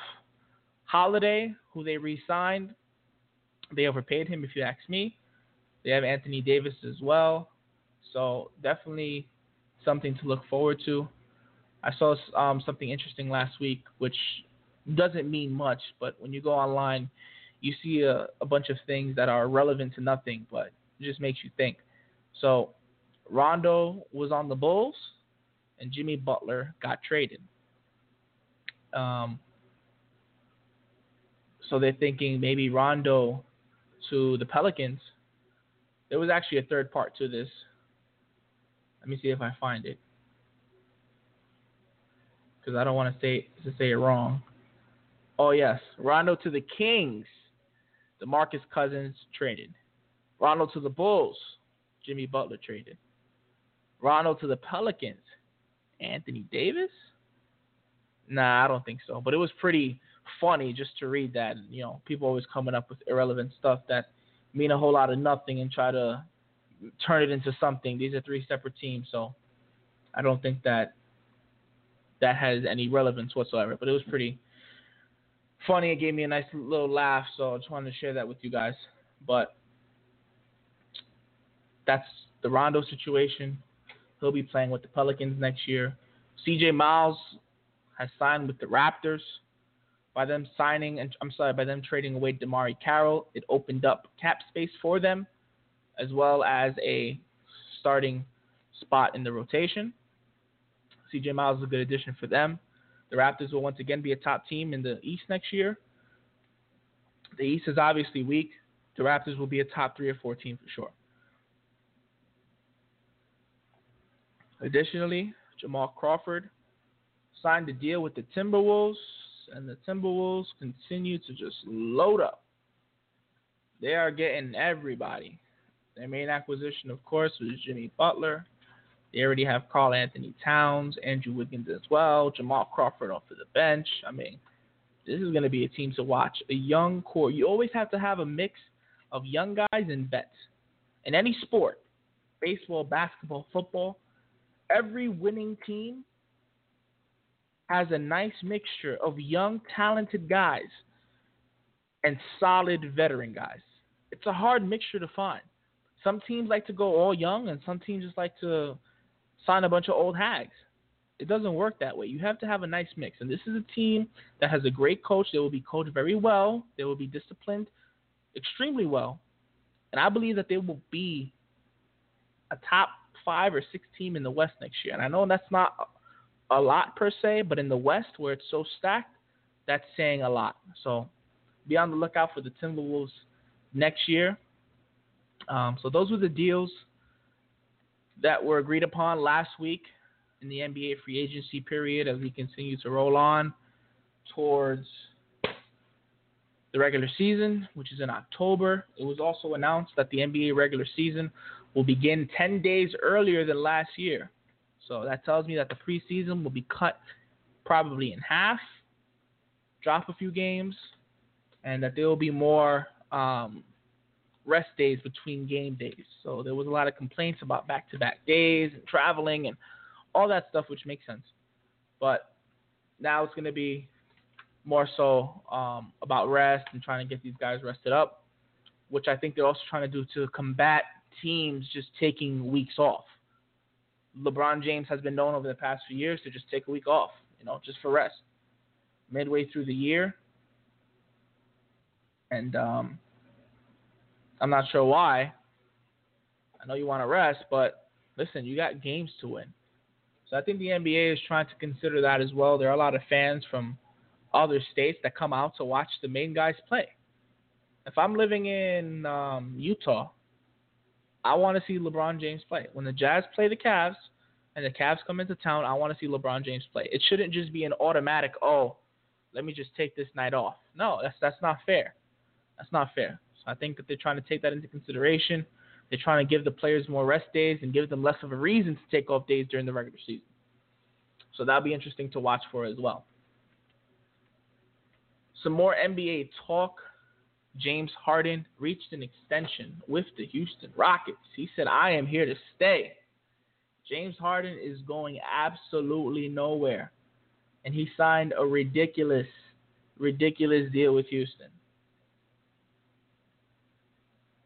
Holiday, who they re-signed. They overpaid him, if you ask me. They have Anthony Davis as well. So definitely something to look forward to. I saw um, something interesting last week, which doesn't mean much, but when you go online, you see a, a bunch of things that are relevant to nothing, but it just makes you think. So Rondo was on the Bulls, and Jimmy Butler got traded. Um, so they're thinking maybe Rondo to the Pelicans. There was actually a third part to this. Let me see if I find it, because I don't want to say to say it wrong. Oh yes, Rondo to the Kings. DeMarcus Cousins traded. Rondo to the Bulls. Jimmy Butler traded. Rondo to the Pelicans. Anthony Davis? Nah, I don't think so. But it was pretty funny just to read that. You know, people always coming up with irrelevant stuff that mean a whole lot of nothing and try to turn it into something. These are three separate teams, so I don't think that that has any relevance whatsoever. But it was pretty funny. It gave me a nice little laugh, so I just wanted to share that with you guys. But that's the Rondo situation. He'll be playing with the Pelicans next year. CJ Miles has signed with the Raptors. By them signing, and I'm sorry, by them trading away DeMarre Carroll, it opened up cap space for them, as well as a starting spot in the rotation. CJ Miles is a good addition for them. The Raptors will once again be a top team in the East next year. The East is obviously weak. The Raptors will be a top three or four team for sure. Additionally, Jamal Crawford signed a deal with the Timberwolves, and the Timberwolves continue to just load up. They are getting everybody. Their main acquisition, of course, was Jimmy Butler. They already have Karl-Anthony Towns, Andrew Wiggins as well, Jamal Crawford off of the bench. I mean, this is going to be a team to watch. A young core. You always have to have a mix of young guys and vets. In any sport, baseball, basketball, football, every winning team has a nice mixture of young, talented guys and solid veteran guys. It's a hard mixture to find. Some teams like to go all young, and some teams just like to sign a bunch of old hags. It doesn't work that way. You have to have a nice mix. And this is a team that has a great coach. They will be coached very well. They will be disciplined extremely well. And I believe that they will be a top five or six team in the West next year. And I know that's not a lot per se, but in the West where it's so stacked, that's saying a lot. So be on the lookout for the Timberwolves next year. Um, so those were the deals that were agreed upon last week in the NBA free agency period as we continue to roll on towards the regular season, which is in October. It was also announced that the NBA regular season will begin 10 days earlier than last year. So that tells me that the preseason will be cut probably in half, drop a few games, and that there will be more um, rest days between game days. So there was a lot of complaints about back to back days and traveling and all that stuff, which makes sense. But now it's going to be more so um, about rest and trying to get these guys rested up. which I think they're also trying to do to combat teams just taking weeks off. LeBron James has been known over the past few years to just take a week off, you know, just for rest. Midway through the year. And um, I'm not sure why. I know you want to rest, but listen, you got games to win. So I think the NBA is trying to consider that as well. There are a lot of fans from other states that come out to watch the main guys play. If I'm living in um, Utah, I want to see LeBron James play. When the Jazz play the Cavs and the Cavs come into town, I want to see LeBron James play. It shouldn't just be an automatic, oh, let me just take this night off. No, that's that's not fair. That's not fair. I think that they're trying to take that into consideration. They're trying to give the players more rest days and give them less of a reason to take off days during the regular season. So that'll be interesting to watch for as well. Some more NBA talk. James Harden reached an extension with the Houston Rockets. He said, I am here to stay. James Harden is going absolutely nowhere. And he signed a ridiculous, ridiculous deal with Houston.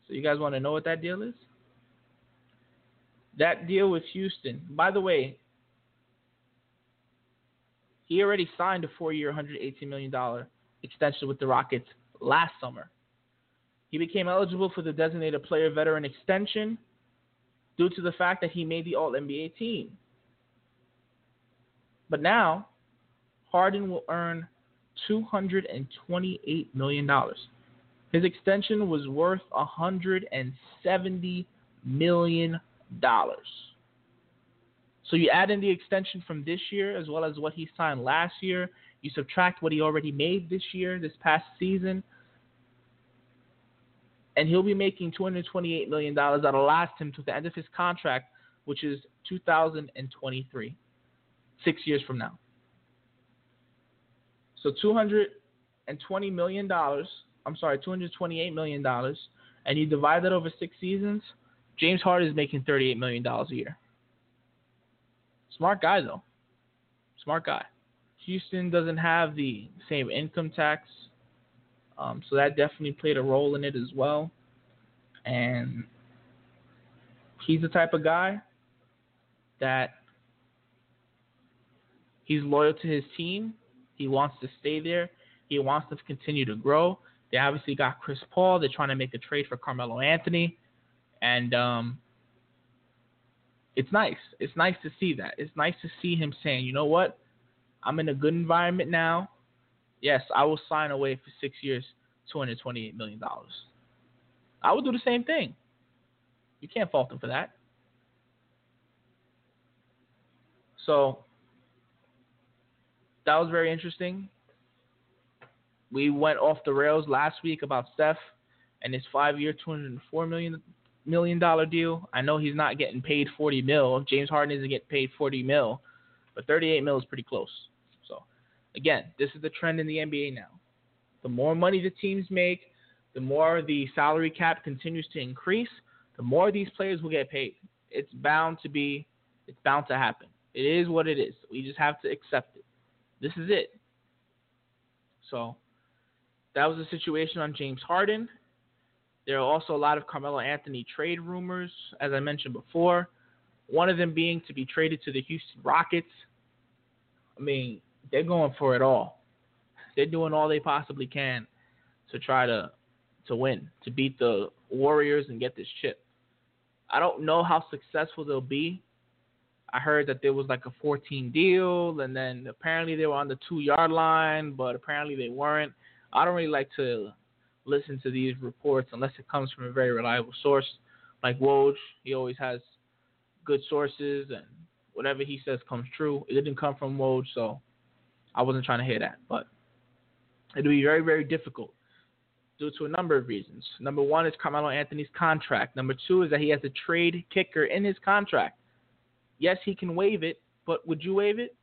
So you guys want to know what that deal is? That deal with Houston. By the way, he already signed a four-year, $118 million extension with the Rockets last summer. He became eligible for the designated player veteran extension due to the fact that he made the All NBA team. But now, Harden will earn $228 million. His extension was worth $170 million. So you add in the extension from this year as well as what he signed last year. You subtract what he already made this year, this past season, and he'll be making $228 million that'll last him to the end of his contract, which is 2023, six years from now. So $220 million, I'm sorry, $228 million, and you divide that over six seasons, James Harden is making $38 million a year. Smart guy, though. Smart guy. Houston doesn't have the same income tax um, so that definitely played a role in it as well. And he's the type of guy that he's loyal to his team. He wants to stay there. He wants to continue to grow. They obviously got Chris Paul. They're trying to make a trade for Carmelo Anthony. And um, it's nice. It's nice to see that. It's nice to see him saying, you know what? I'm in a good environment now yes, I will sign away for six years, $228 million. I would do the same thing. You can't fault him for that. So that was very interesting. We went off the rails last week about Steph and his five-year, $204 million million dollar deal. I know he's not getting paid 40 mil. James Harden isn't getting paid 40 mil, but 38 mil is pretty close. So, again, this is the trend in the NBA now. The more money the teams make, the more the salary cap continues to increase, the more these players will get paid. It's bound to be, it's bound to happen. It is what it is. We just have to accept it. This is it. So that was the situation on James Harden. There are also a lot of Carmelo Anthony trade rumors, as I mentioned before. One of them being to be traded to the Houston Rockets. I mean, they're going for it all. They're doing all they possibly can to try to to win, to beat the Warriors and get this chip. I don't know how successful they'll be. I heard that there was like a 14 deal, and then apparently they were on the two yard line, but apparently they weren't. I don't really like to listen to these reports unless it comes from a very reliable source, like Woj. He always has good sources, and whatever he says comes true. It didn't come from Woj, so I wasn't trying to hear that, but it'll be very, very difficult due to a number of reasons. Number one is Carmelo Anthony's contract. Number two is that he has a trade kicker in his contract. Yes, he can waive it, but would you waive it?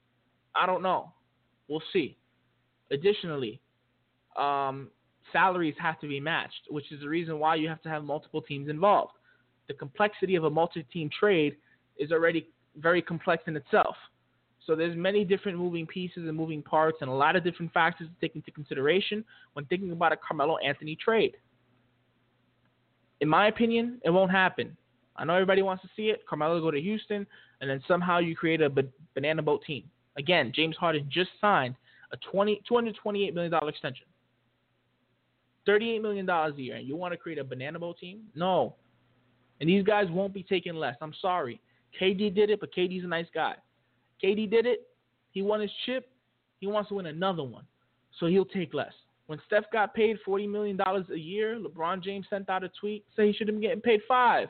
I don't know. We'll see. Additionally, um, salaries have to be matched, which is the reason why you have to have multiple teams involved. The complexity of a multi-team trade is already very complex in itself. So there's many different moving pieces and moving parts and a lot of different factors to take into consideration when thinking about a Carmelo Anthony trade. in my opinion, it won't happen. I know everybody wants to see it. Carmelo go to Houston, and then somehow you create a banana boat team. Again, James Harden just signed a 20, $228 million extension. $38 million a year, and you want to create a banana boat team? No. And these guys won't be taking less. I'm sorry. KD did it, but KD's a nice guy. KD did it. He won his chip. He wants to win another one. So he'll take less. When Steph got paid $40 million a year, LeBron James sent out a tweet saying he should have been getting paid five.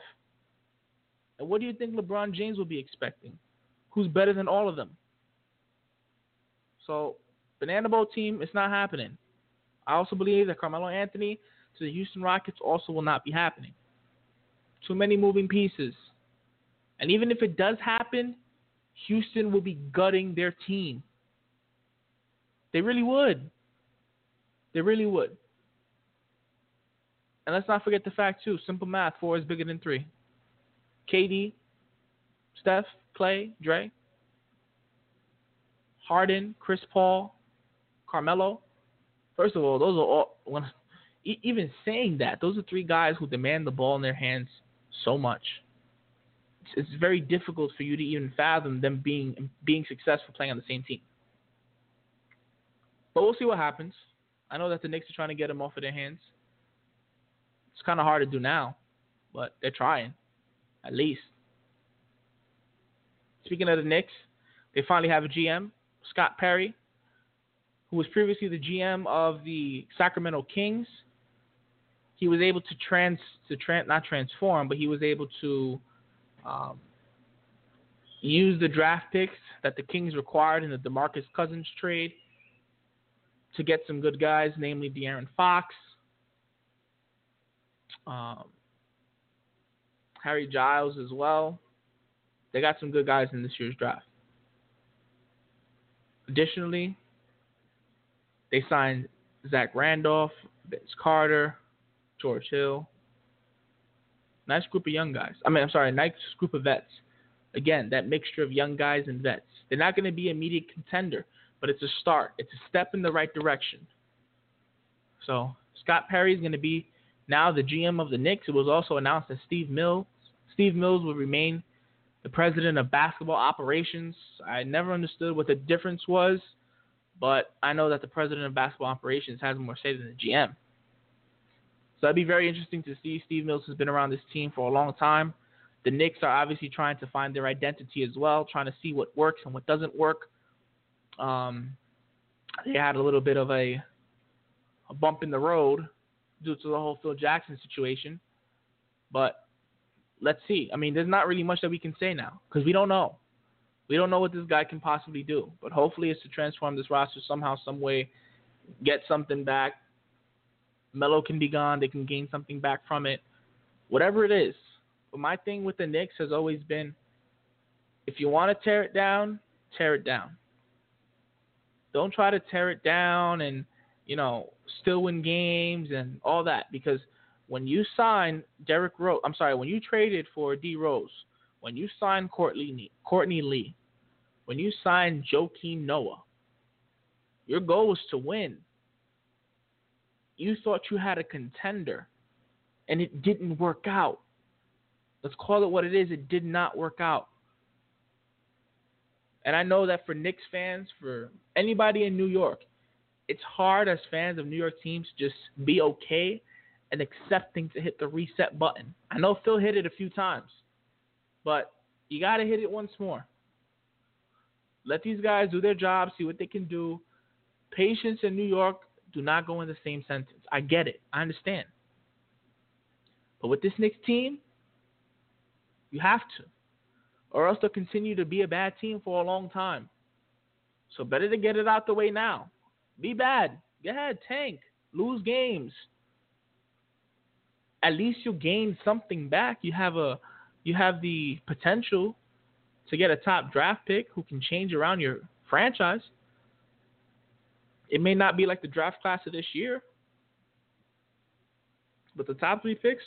And what do you think LeBron James will be expecting? Who's better than all of them? So, Banana Boat team, it's not happening. I also believe that Carmelo Anthony to the Houston Rockets also will not be happening. Too many moving pieces. And even if it does happen, Houston will be gutting their team. They really would. They really would. And let's not forget the fact, too simple math four is bigger than three. KD, Steph, Clay, Dre, Harden, Chris Paul, Carmelo. First of all, those are all. When, even saying that, those are three guys who demand the ball in their hands so much. It's, it's very difficult for you to even fathom them being being successful playing on the same team. But we'll see what happens. I know that the Knicks are trying to get him off of their hands. It's kind of hard to do now, but they're trying, at least. Speaking of the Knicks, they finally have a GM, Scott Perry, who was previously the GM of the Sacramento Kings. He was able to trans to trans not transform, but he was able to um, use the draft picks that the Kings required in the DeMarcus Cousins trade to get some good guys, namely De'Aaron Fox, um, Harry Giles as well. They got some good guys in this year's draft. Additionally, they signed Zach Randolph, Vince Carter, George Hill. Nice group of young guys. I mean, I'm sorry, nice group of vets. Again, that mixture of young guys and vets. They're not going to be immediate contender but it's a start. It's a step in the right direction. So Scott Perry is going to be now the GM of the Knicks. It was also announced that Steve Mills, Steve Mills will remain the president of basketball operations. I never understood what the difference was, but I know that the president of basketball operations has more say than the GM. So that'd be very interesting to see. Steve Mills has been around this team for a long time. The Knicks are obviously trying to find their identity as well, trying to see what works and what doesn't work. Um, they had a little bit of a, a bump in the road due to the whole Phil Jackson situation. But let's see. I mean, there's not really much that we can say now because we don't know. We don't know what this guy can possibly do. But hopefully, it's to transform this roster somehow, some way, get something back. Melo can be gone. They can gain something back from it. Whatever it is. But my thing with the Knicks has always been if you want to tear it down, tear it down. Don't try to tear it down and you know still win games and all that because when you sign Derrick Rose, I'm sorry, when you traded for D Rose, when you signed Courtney Courtney Lee, when you signed Joakim Noah, your goal was to win. You thought you had a contender, and it didn't work out. Let's call it what it is. It did not work out. And I know that for Knicks fans, for anybody in New York, it's hard as fans of New York teams to just be okay and accepting to hit the reset button. I know Phil hit it a few times, but you got to hit it once more. Let these guys do their job, see what they can do. Patience in New York do not go in the same sentence. I get it. I understand. But with this Knicks team, you have to or else they'll continue to be a bad team for a long time. So better to get it out the way now. Be bad. Go ahead, tank. Lose games. At least you'll gain something back. You have a you have the potential to get a top draft pick who can change around your franchise. It may not be like the draft class of this year, but the top three picks,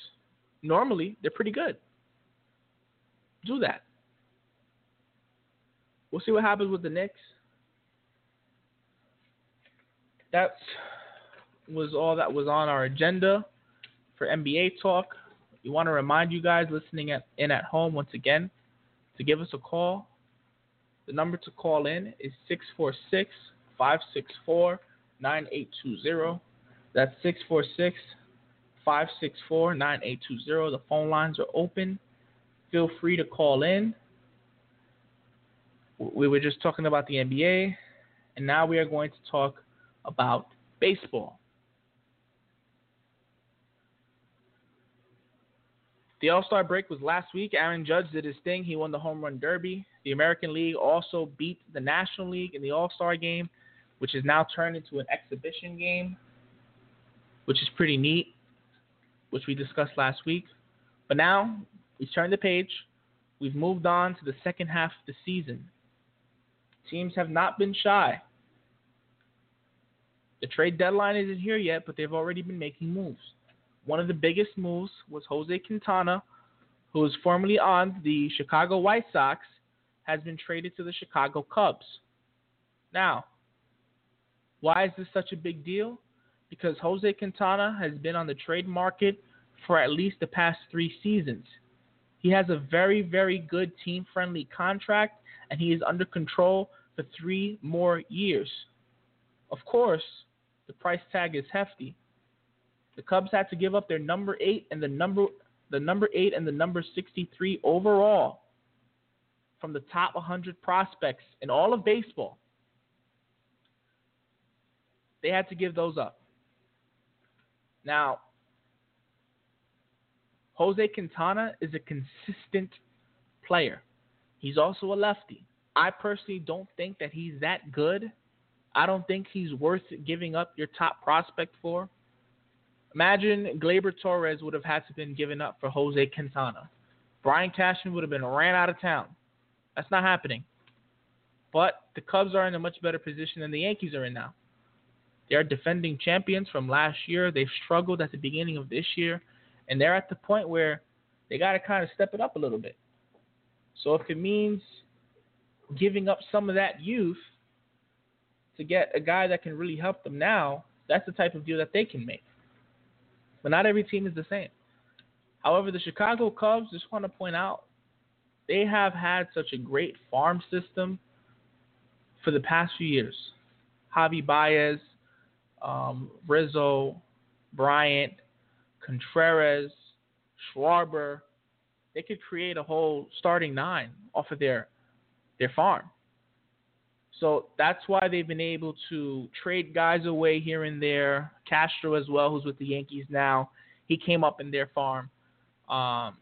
normally, they're pretty good. Do that. We'll see what happens with the Knicks. That was all that was on our agenda for NBA talk. We want to remind you guys listening at, in at home once again to give us a call. The number to call in is 646 564 9820. That's 646 564 9820. The phone lines are open. Feel free to call in. We were just talking about the NBA, and now we are going to talk about baseball. The All Star break was last week. Aaron Judge did his thing. He won the Home Run Derby. The American League also beat the National League in the All Star game, which is now turned into an exhibition game, which is pretty neat, which we discussed last week. But now we've turned the page. We've moved on to the second half of the season. Teams have not been shy. The trade deadline isn't here yet, but they've already been making moves. One of the biggest moves was Jose Quintana, who was formerly on the Chicago White Sox, has been traded to the Chicago Cubs. Now, why is this such a big deal? Because Jose Quintana has been on the trade market for at least the past three seasons. He has a very, very good team friendly contract, and he is under control for three more years. Of course, the price tag is hefty. The Cubs had to give up their number eight and the number the number eight and the number 63 overall from the top 100 prospects in all of baseball. They had to give those up. Now, Jose Quintana is a consistent player. He's also a lefty. I personally don't think that he's that good. I don't think he's worth giving up your top prospect for. Imagine Gleyber Torres would have had to been given up for Jose Quintana. Brian Cashman would have been ran out of town. That's not happening. But the Cubs are in a much better position than the Yankees are in now. They are defending champions from last year. They've struggled at the beginning of this year, and they're at the point where they got to kind of step it up a little bit. So if it means giving up some of that youth to get a guy that can really help them now, that's the type of deal that they can make. But not every team is the same. However, the Chicago Cubs, just want to point out, they have had such a great farm system for the past few years. Javi Baez, um, Rizzo, Bryant, Contreras, Schwarber, they could create a whole starting nine off of their their farm. So that's why they've been able to trade guys away here and there. Castro as well, who's with the Yankees now, he came up in their farm. Um,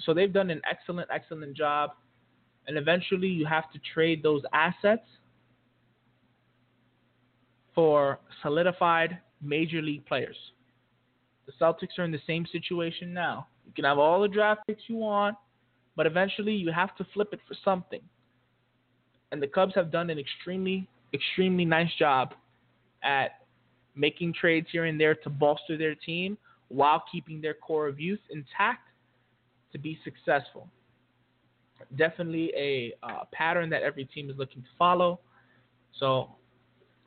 so they've done an excellent, excellent job. And eventually, you have to trade those assets for solidified major league players. The Celtics are in the same situation now. You can have all the draft picks you want, but eventually you have to flip it for something and the Cubs have done an extremely, extremely nice job at making trades here and there to bolster their team while keeping their core of youth intact to be successful. Definitely a uh, pattern that every team is looking to follow. So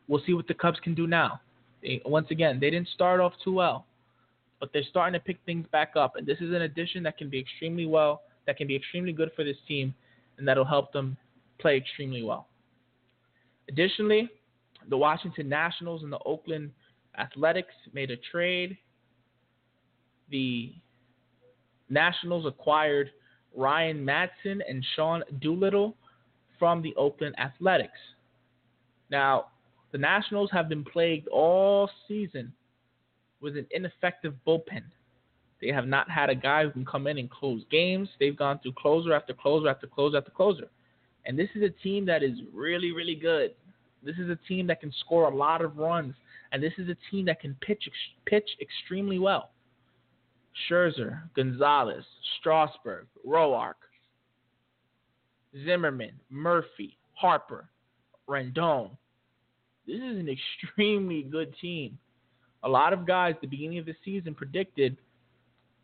we'll see what the Cubs can do now. They, once again, they didn't start off too well, but they're starting to pick things back up, and this is an addition that can be extremely well, that can be extremely good for this team, and that'll help them play extremely well. Additionally, the Washington Nationals and the Oakland Athletics made a trade. The Nationals acquired Ryan Madson and Sean Doolittle from the Oakland Athletics. Now, the Nationals have been plagued all season with an ineffective bullpen. They have not had a guy who can come in and close games. They've gone through closer after closer after closer after closer. And this is a team that is really, really good. This is a team that can score a lot of runs, and this is a team that can pitch pitch extremely well. Scherzer, Gonzalez, Strasburg, Roark, Zimmerman, Murphy, Harper, Rendon. This is an extremely good team. A lot of guys at the beginning of the season predicted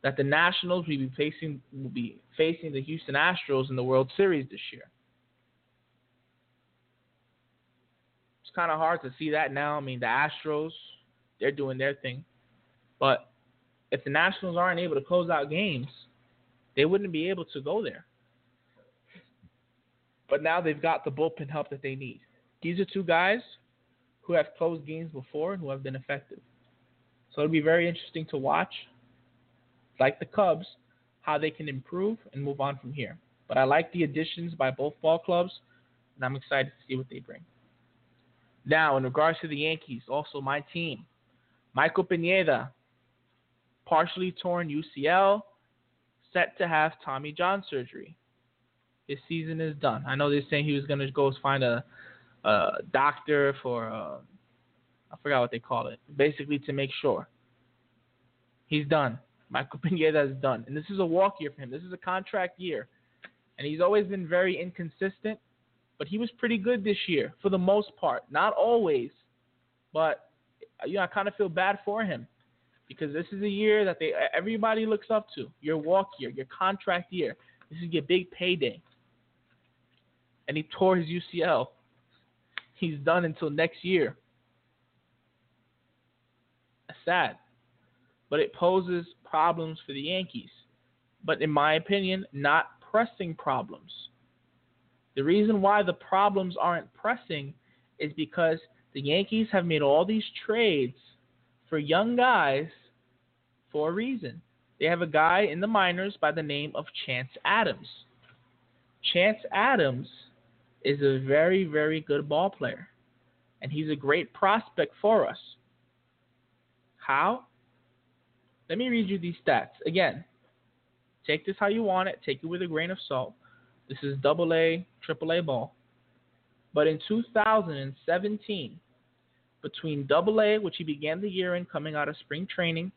that the Nationals will be facing will be facing the Houston Astros in the World Series this year. Kind of hard to see that now. I mean, the Astros, they're doing their thing, but if the Nationals aren't able to close out games, they wouldn't be able to go there. But now they've got the bullpen help that they need. These are two guys who have closed games before and who have been effective. So it'll be very interesting to watch, like the Cubs, how they can improve and move on from here. But I like the additions by both ball clubs, and I'm excited to see what they bring. Now, in regards to the Yankees, also my team, Michael Pineda, partially torn UCL, set to have Tommy John surgery. His season is done. I know they're saying he was going to go find a, a doctor for, uh, I forgot what they call it, basically to make sure. He's done. Michael Pineda is done. And this is a walk year for him. This is a contract year. And he's always been very inconsistent, but he was pretty good this year for the most part. Not always, but you know, I kind of feel bad for him because this is a year that they everybody looks up to. Your walk year, your contract year. This is your big payday. And he tore his UCL. He's done until next year. Sad. But it poses problems for the Yankees. But in my opinion, not pressing problems. The reason why the problems aren't pressing is because the Yankees have made all these trades for young guys for a reason. They have a guy in the minors by the name of Chance Adams. Chance Adams is a very, very good ball player, and he's a great prospect for us. How? Let me read you these stats. Again, Take this how you want it. Take it with a grain of salt. This is double A, triple A ball. But in 2017, between double A, which he began the year in coming out of spring training,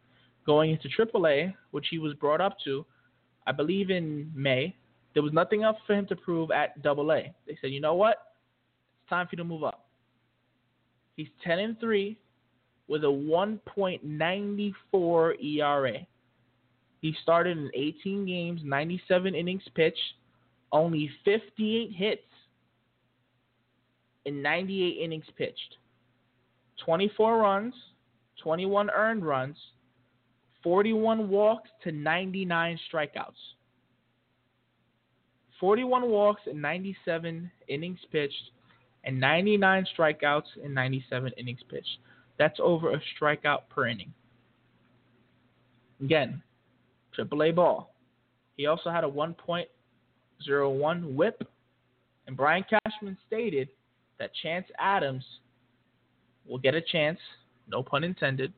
going into triple A, which he was brought up to, I believe in May, there was nothing else for him to prove at double A. They said, you know what? It's time for you to move up. He's 10 and 3 with a 1.94 ERA. He started in 18 games, 97 innings pitched, only 58 hits in 98 innings pitched. 24 runs, 21 earned runs, 41 walks to 99 strikeouts. 41 walks in 97 innings pitched and 99 strikeouts in 97 innings pitched. That's over a strikeout per inning. Again, AAA ball. He also had a 1.01 whip, and Brian Cashman stated that Chance Adams will get a chance, no pun intended,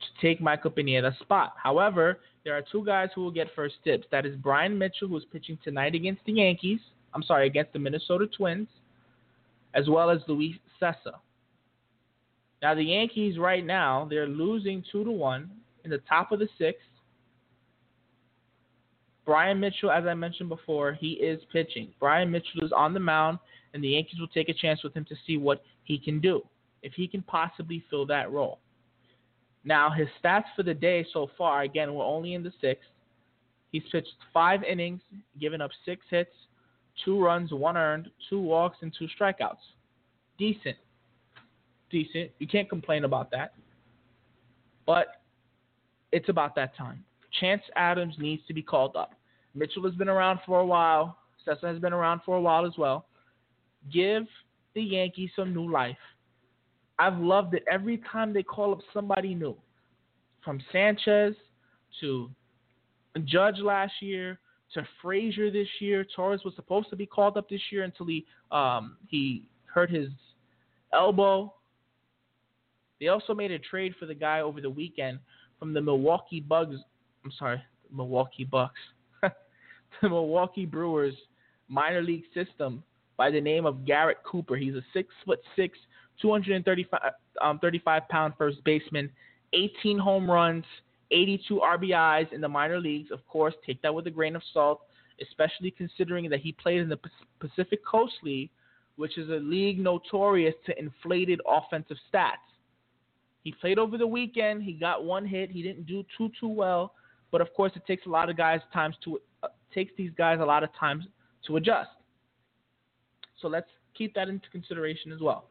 to take Michael Pineda's spot. However, there are two guys who will get first dibs. That is Bryan Mitchell, who's pitching tonight against the Yankees. I'm sorry, against the Minnesota Twins, as well as Luis Cessa. Now the Yankees right now they're losing two to one in the top of the sixth. Bryan Mitchell, as I mentioned before, he is pitching. Bryan Mitchell is on the mound, and the Yankees will take a chance with him to see what he can do, if he can possibly fill that role. Now, his stats for the day so far, again, we're only in the sixth. He's pitched five innings, given up six hits, two runs, one earned, two walks, and two strikeouts. Decent. Decent. You can't complain about that. But it's about that time. Chance Adams needs to be called up. Mitchell has been around for a while. Cessa has been around for a while as well. Give the Yankees some new life. I've loved it every time they call up somebody new. From Sanchez to Judge last year to Frazier this year. Torres was supposed to be called up this year until he um, he hurt his elbow. They also made a trade for the guy over the weekend from the Milwaukee Bugs I'm sorry, Milwaukee Bucks, the Milwaukee Brewers minor league system by the name of Garrett Cooper. He's a six foot six, 235 um, 35 pound first baseman, 18 home runs, 82 RBIs in the minor leagues. Of course, take that with a grain of salt, especially considering that he played in the Pacific Coast League, which is a league notorious to inflated offensive stats. He played over the weekend. He got one hit. He didn't do too too well, but of course, it takes a lot of guys times to uh, takes these guys a lot of times to adjust. So let's keep that into consideration as well.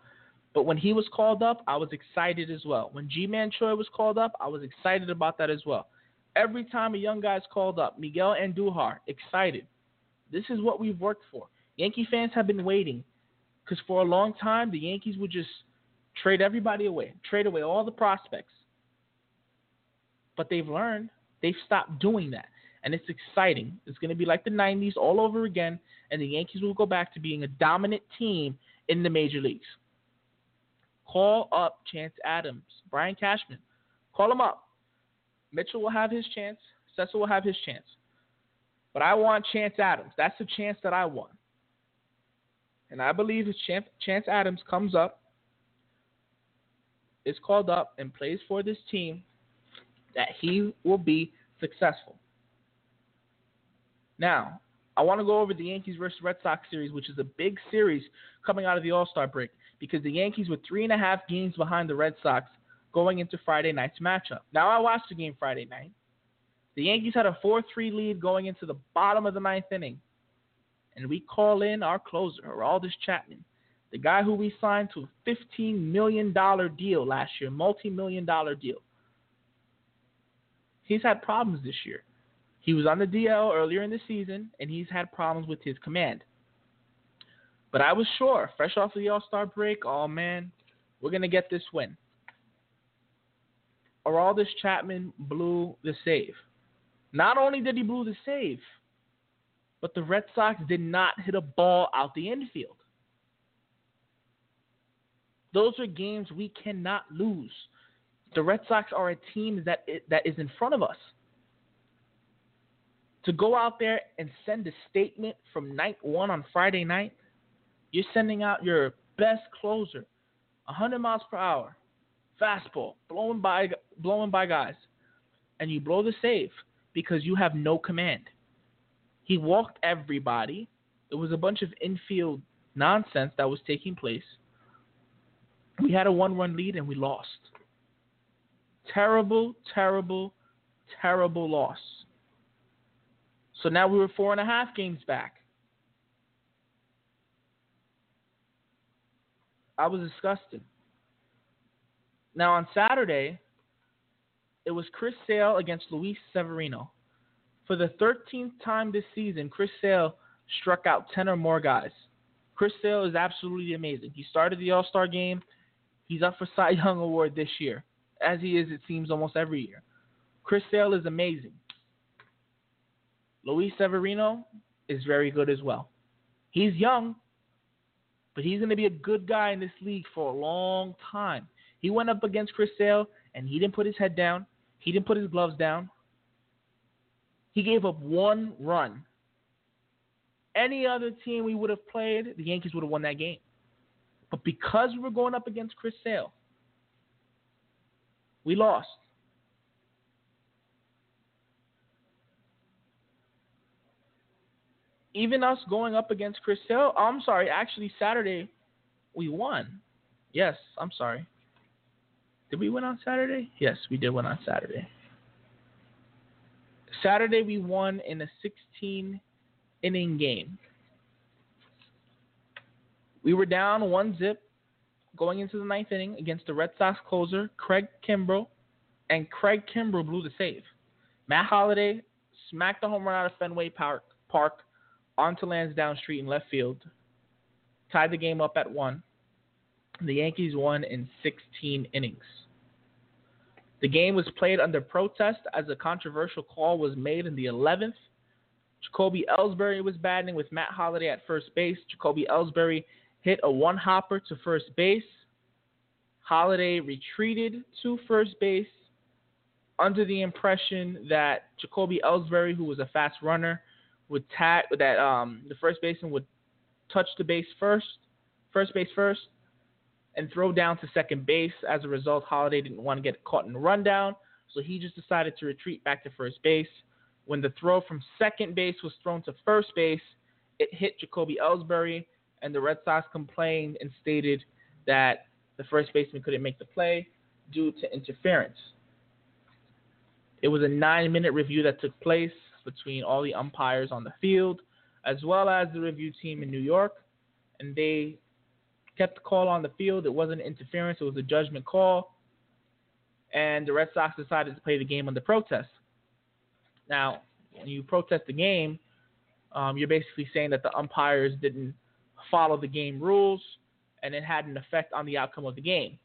But when he was called up, I was excited as well. When Ji-Man Choi was called up, I was excited about that as well. Every time a young guy's called up, Miguel Andujar, excited. This is what we've worked for. Yankee fans have been waiting because for a long time the Yankees would just trade everybody away, trade away all the prospects. But they've learned, they've stopped doing that. And it's exciting. It's going to be like the 90s all over again, and the Yankees will go back to being a dominant team in the major leagues. Call up Chance Adams, Brian Cashman. Call him up. Mitchell will have his chance. Cessa will have his chance. But I want Chance Adams. That's the chance that I want. And I believe if Chance, Chance Adams comes up, is called up, and plays for this team, that he will be successful. Now, I want to go over the Yankees versus Red Sox series, which is a big series coming out of the All Star break because the Yankees were three and a half games behind the Red Sox going into Friday night's matchup. Now, I watched the game Friday night. The Yankees had a 4 3 lead going into the bottom of the ninth inning. And we call in our closer, Aroldis Chapman, the guy who we signed to a $15 million deal last year, multi million dollar deal. He's had problems this year. He was on the DL earlier in the season, and he's had problems with his command. But I was sure, fresh off of the All Star break, oh man, we're going to get this win. Aroldis Chapman blew the save. Not only did he blow the save, but the Red Sox did not hit a ball out the infield. Those are games we cannot lose. The Red Sox are a team that that is in front of us. To go out there and send a statement from night one on Friday night, you're sending out your best closer, 100 miles per hour, fastball, blowing by blowing by guys, and you blow the save because you have no command. He walked everybody. It was a bunch of infield nonsense that was taking place. We had a one run lead and we lost. Terrible, terrible, terrible loss. So now we were four and a half games back. I was disgusted. Now on Saturday, it was Chris Sale against Luis Severino. For the 13th time this season, Chris Sale struck out 10 or more guys. Chris Sale is absolutely amazing. He started the All Star game. He's up for Cy Young Award this year, as he is, it seems, almost every year. Chris Sale is amazing. Luis Severino is very good as well. He's young, but he's going to be a good guy in this league for a long time. He went up against Chris Sale, and he didn't put his head down. He didn't put his gloves down. He gave up one run. Any other team we would have played, the Yankees would have won that game. But because we were going up against Chris Sale, we lost. Even us going up against Chris Hill, oh, I'm sorry, actually Saturday we won. Yes, I'm sorry. Did we win on Saturday? Yes, we did win on Saturday. Saturday we won in a 16 inning game. We were down one zip going into the ninth inning against the Red Sox closer Craig Kimbrel, and Craig Kimbrel blew the save. Matt Holliday smacked the home run out of Fenway Park, Park onto Lansdowne Street in left field, tied the game up at one. The Yankees won in 16 innings. The game was played under protest as a controversial call was made in the 11th. Jacoby Ellsbury was batting with Matt Holliday at first base. Jacoby Ellsbury hit a one hopper to first base. Holliday retreated to first base under the impression that Jacoby Ellsbury, who was a fast runner, would tag that um, the first baseman would touch the base first, first base first, and throw down to second base. As a result, Holliday didn't want to get caught in a rundown, so he just decided to retreat back to first base. When the throw from second base was thrown to first base, it hit Jacoby Ellsbury, and the Red Sox complained and stated that the first baseman couldn't make the play due to interference. It was a nine minute review that took place between all the umpires on the field, as well as the review team in New York, and they kept the call on the field. It wasn't interference, it was a judgment call. And the Red Sox decided to play the game under protest. Now, when you protest the game, um, you're basically saying that the umpires didn't follow the game rules and it had an effect on the outcome of the game.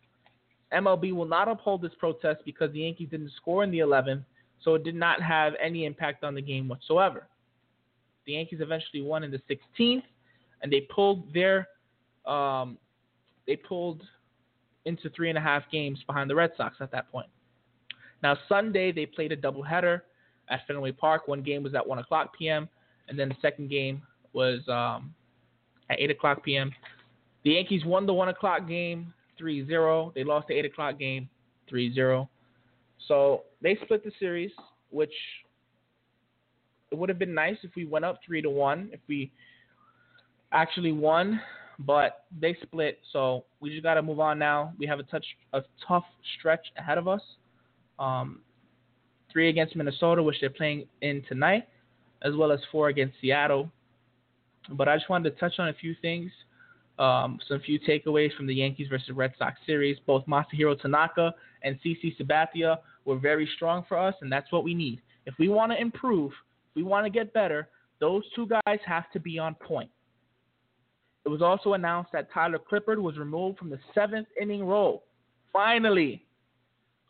MLB will not uphold this protest because the Yankees didn't score in the 11th, so it did not have any impact on the game whatsoever. The Yankees eventually won in the 16th, and they pulled their um, they pulled into three and a half games behind the Red Sox at that point. Now Sunday they played a doubleheader at Fenway Park. One game was at 1 o'clock p.m. and then the second game was um, at 8 o'clock p.m. The Yankees won the 1 o'clock game 3-0. They lost the 8 o'clock game 3-0. So they split the series, which it would have been nice if we went up 3 to 1, if we actually won, but they split. So we just got to move on now. We have a touch a tough stretch ahead of us. Um, three against Minnesota, which they're playing in tonight, as well as four against Seattle. But I just wanted to touch on a few things, um, some few takeaways from the Yankees versus Red Sox series. Both Masahiro Tanaka and CC Sabathia were very strong for us, and that's what we need. If we want to improve, if we want to get better, those two guys have to be on point. It was also announced that Tyler Clippard was removed from the seventh inning role. Finally,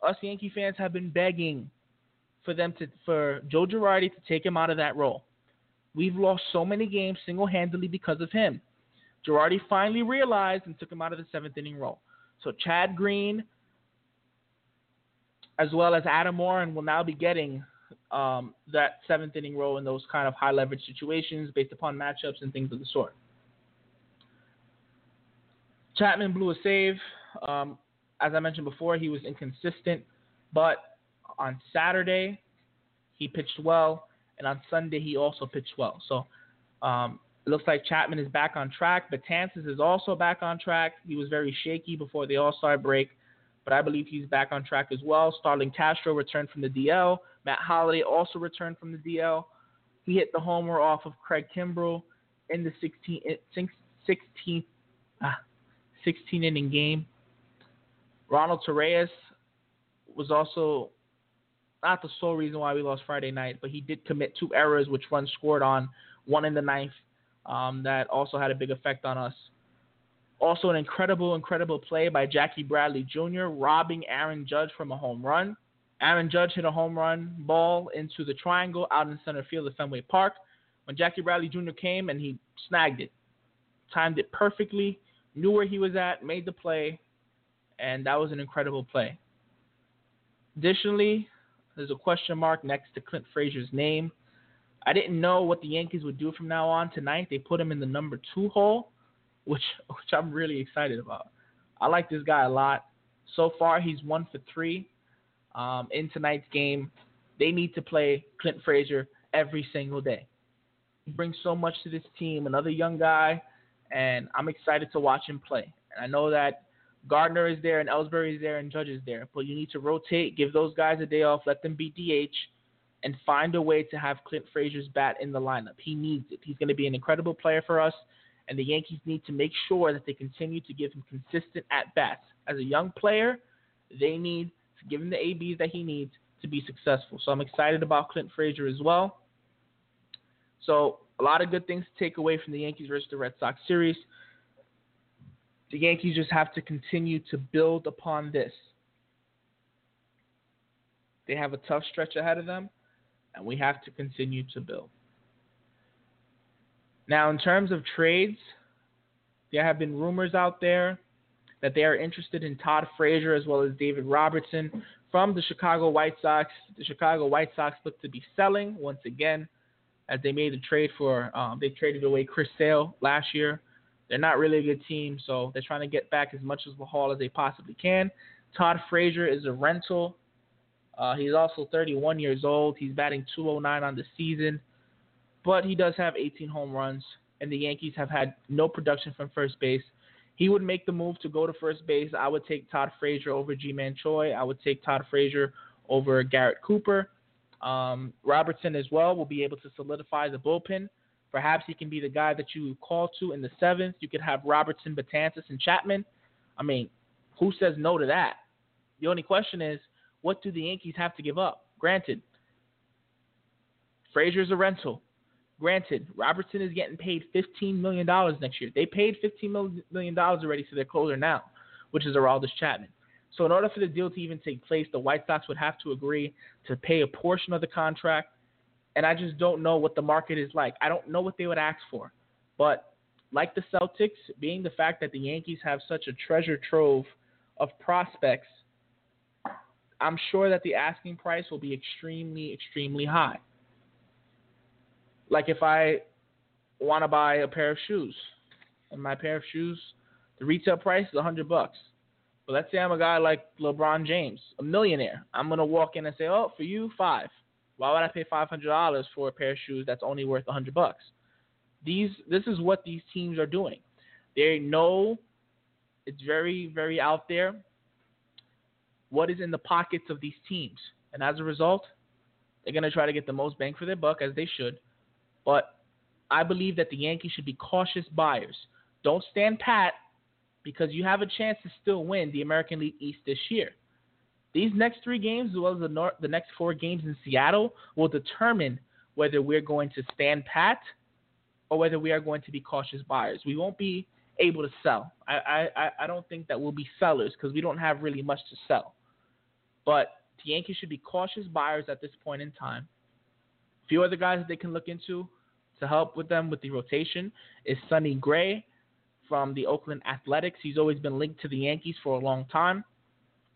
us Yankee fans have been begging for them to for Joe Girardi to take him out of that role. We've lost so many games single-handedly because of him. Girardi finally realized and took him out of the seventh inning role. So Chad Green, as well as Adam Warren, will now be getting um, that seventh inning role in those kind of high leverage situations based upon matchups and things of the sort. Chapman blew a save. Um, as I mentioned before, he was inconsistent, but on Saturday, he pitched well, and on Sunday he also pitched well. So um, it looks like Chapman is back on track. Betances is also back on track. He was very shaky before the All Star break, but I believe he's back on track as well. Starlin Castro returned from the DL. Matt Holliday also returned from the DL. He hit the homer off of Craig Kimbrel in the 16, 16th, ah, 16 inning game. Ronald Torreyes was also not the sole reason why we lost Friday night, but he did commit two errors, which runs scored on, one in the ninth, um, that also had a big effect on us. Also, an incredible, incredible play by Jackie Bradley Jr., robbing Aaron Judge from a home run. Aaron Judge hit a home run ball into the triangle out in center field at Fenway Park. When Jackie Bradley Jr. came and he snagged it, timed it perfectly, knew where he was at, made the play, and that was an incredible play. Additionally, there's a question mark next to Clint Frazier's name. I didn't know what the Yankees would do from now on tonight. They put him in the number two hole, which which I'm really excited about. I like this guy a lot. So far, he's one for three um, in tonight's game. They need to play Clint Frazier every single day. He brings so much to this team. Another young guy, and I'm excited to watch him play. And I know that Gardner is there and Ellsbury is there and Judge is there. But you need to rotate, give those guys a day off, let them be DH, and find a way to have Clint Frazier's bat in the lineup. He needs it. He's going to be an incredible player for us, and the Yankees need to make sure that they continue to give him consistent at bats. As a young player, they need to give him the ABs that he needs to be successful. So I'm excited about Clint Frazier as well. So a lot of good things to take away from the Yankees versus the Red Sox series the Yankees just have to continue to build upon this. They have a tough stretch ahead of them, and we have to continue to build. Now, in terms of trades, there have been rumors out there that they are interested in Todd Frazier as well as David Robertson from the Chicago White Sox. The Chicago White Sox look to be selling once again, as they made a trade for um, they traded away Chris Sale last year they're not really a good team, so they're trying to get back as much of the haul as they possibly can. Todd Frazier is a rental. Uh, he's also 31 years old. He's batting 209 on the season, but he does have 18 home runs, and the Yankees have had no production from first base. He would make the move to go to first base. I would take Todd Frazier over Ji-Man Choi. I would take Todd Frazier over Garrett Cooper. Um, Robertson as well will be able to solidify the bullpen Perhaps he can be the guy that you call to in the seventh. You could have Robertson, Betances, and Chapman. I mean, who says no to that? The only question is, what do the Yankees have to give up? Granted, Frazier's a rental. Granted, Robertson is getting paid $15 million next year. They paid $15 million already to their closer now, which is Aroldis Chapman. So in order for the deal to even take place, the White Sox would have to agree to pay a portion of the contract. And I just don't know what the market is like. I don't know what they would ask for. But like the Celtics, being the fact that the Yankees have such a treasure trove of prospects, I'm sure that the asking price will be extremely, extremely high. Like if I want to buy a pair of shoes, and my pair of shoes, the retail price is 100 bucks. But let's say I'm a guy like LeBron James, a millionaire. I'm gonna walk in and say, "Oh, for you, five. Why would I pay five hundred dollars for a pair of shoes that's only worth hundred bucks?" These, this is what these teams are doing. They know it's very, very out there what is in the pockets of these teams, and as a result, they're gonna try to get the most bang for their buck as they should. But I believe that the Yankees should be cautious buyers. Don't stand pat because you have a chance to still win the American League East this year. These next three games, as well as the, nor- the next four games in Seattle, will determine whether we're going to stand pat or whether we are going to be cautious buyers. We won't be able to sell. I, I, I don't think that we'll be sellers because we don't have really much to sell. But the Yankees should be cautious buyers at this point in time. A few other guys that they can look into to help with them with the rotation is Sonny Gray from the Oakland Athletics. He's always been linked to the Yankees for a long time,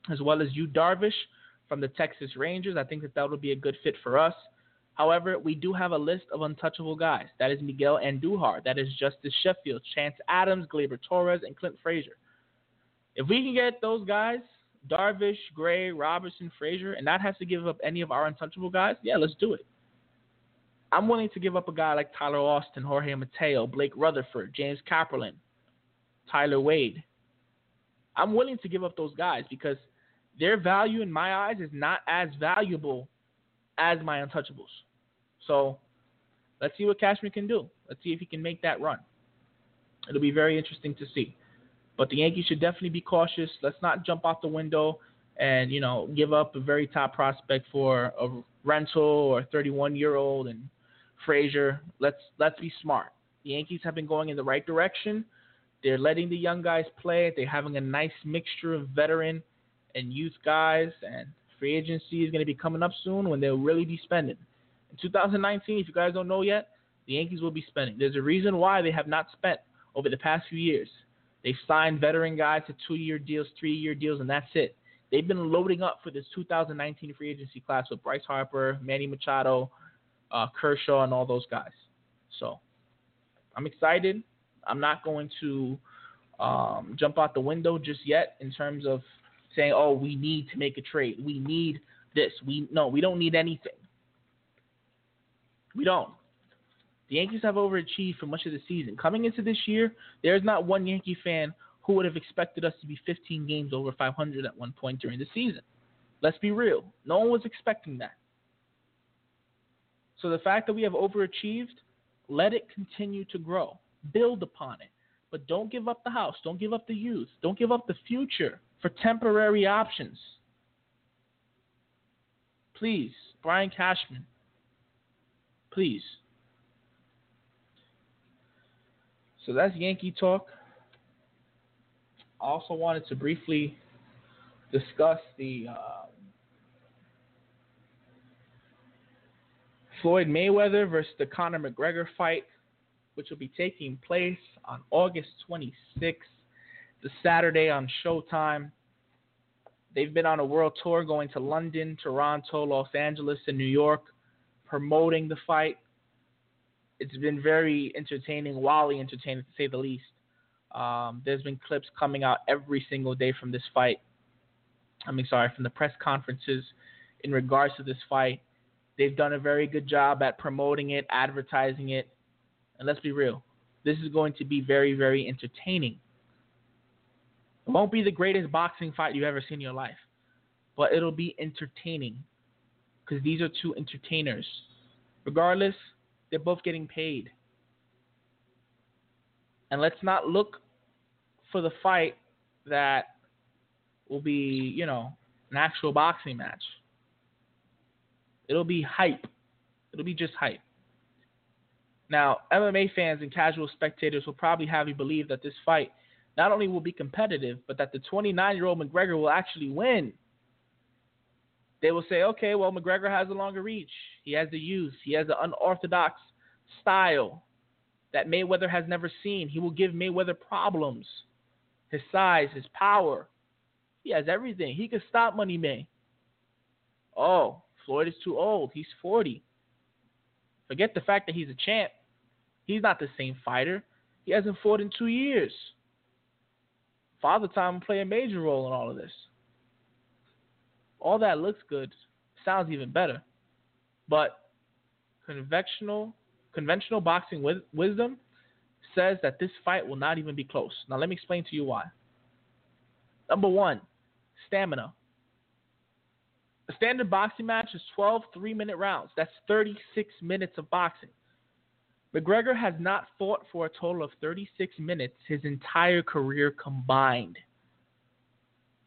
as well as Yu Darvish from the Texas Rangers. I think that that would be a good fit for us. However, we do have a list of untouchable guys. That is Miguel Andujar. That is Justus Sheffield, Chance Adams, Gleyber Torres, and Clint Frazier. If we can get those guys, Darvish, Gray, Robertson, Frazier, and not have to give up any of our untouchable guys, yeah, let's do it. I'm willing to give up a guy like Tyler Austin, Jorge Mateo, Blake Rutherford, James Kaprielian, Tyler Wade. I'm willing to give up those guys because their value in my eyes is not as valuable as my untouchables. So let's see what Cashman can do. Let's see if he can make that run. It'll be very interesting to see. But the Yankees should definitely be cautious. Let's not jump out the window and you know give up a very top prospect for a rental or 31 year old and Frazier. Let's let's be smart. The Yankees have been going in the right direction. They're letting the young guys play. They're having a nice mixture of veteran and youth guys, and free agency is going to be coming up soon when they'll really be spending. In 2019, if you guys don't know yet, the Yankees will be spending. There's a reason why they have not spent over the past few years. They've signed veteran guys to two-year deals, three-year deals, and that's it. They've been loading up for this 2019 free agency class with Bryce Harper, Manny Machado, uh, Kershaw, and all those guys. So I'm excited. I'm not going to um, jump out the window just yet in terms of saying, "Oh, we need to make a trade. We need this." We no, we don't need anything. We don't. The Yankees have overachieved for much of the season. Coming into this year, there's not one Yankee fan who would have expected us to be 15 games over 500 at one point during the season. Let's be real. No one was expecting that. So the fact that we have overachieved, let it continue to grow build upon it. But don't give up the house. Don't give up the youth. Don't give up the future for temporary options. Please, Brian Cashman. Please. So that's Yankee talk. I also wanted to briefly discuss the uh, Floyd Mayweather versus the Conor McGregor fight which will be taking place on August 26th, the Saturday on Showtime. They've been on a world tour going to London, Toronto, Los Angeles, and New York promoting the fight. It's been very entertaining, wildly entertaining to say the least. Um, there's been clips coming out every single day from this fight. I mean, sorry, from the press conferences in regards to this fight. They've done a very good job at promoting it, advertising it, and let's be real, this is going to be very, very entertaining. Won't be the greatest boxing fight you've ever seen in your life, but it'll be entertaining because these are two entertainers. Regardless, they're both getting paid. And let's not look for the fight that will be, you know, an actual boxing match. It'll be hype. It'll be just hype. Now, MMA fans and casual spectators will probably have you believe that this fight not only will be competitive, but that the 29 year old McGregor will actually win. They will say, okay, well, McGregor has a longer reach. He has the youth. He has the unorthodox style that Mayweather has never seen. He will give Mayweather problems. His size, his power. He has everything. He can stop Money May. Oh, Floyd is too old. He's 40. Forget the fact that he's a champ. He's not the same fighter. He hasn't fought in two years. Father Time play a major role in all of this. All that looks good, sounds even better. But conventional conventional boxing wisdom says that this fight will not even be close. Now let me explain to you why. Number one, stamina. A standard boxing match is 12 three minute rounds. That's 36 minutes of boxing. McGregor has not fought for a total of 36 minutes his entire career combined.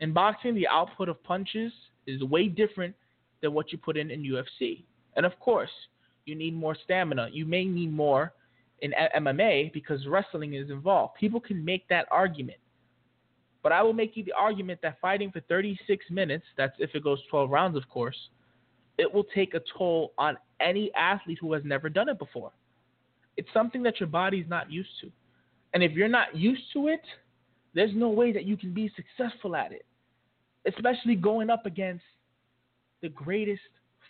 In boxing, the output of punches is way different than what you put in in UFC. And of course, you need more stamina. You may need more in MMA because wrestling is involved. People can make that argument. But I will make you the argument that fighting for 36 minutes, that's if it goes 12 rounds, of course, it will take a toll on any athlete who has never done it before. It's something that your body's not used to. And if you're not used to it, there's no way that you can be successful at it, especially going up against the greatest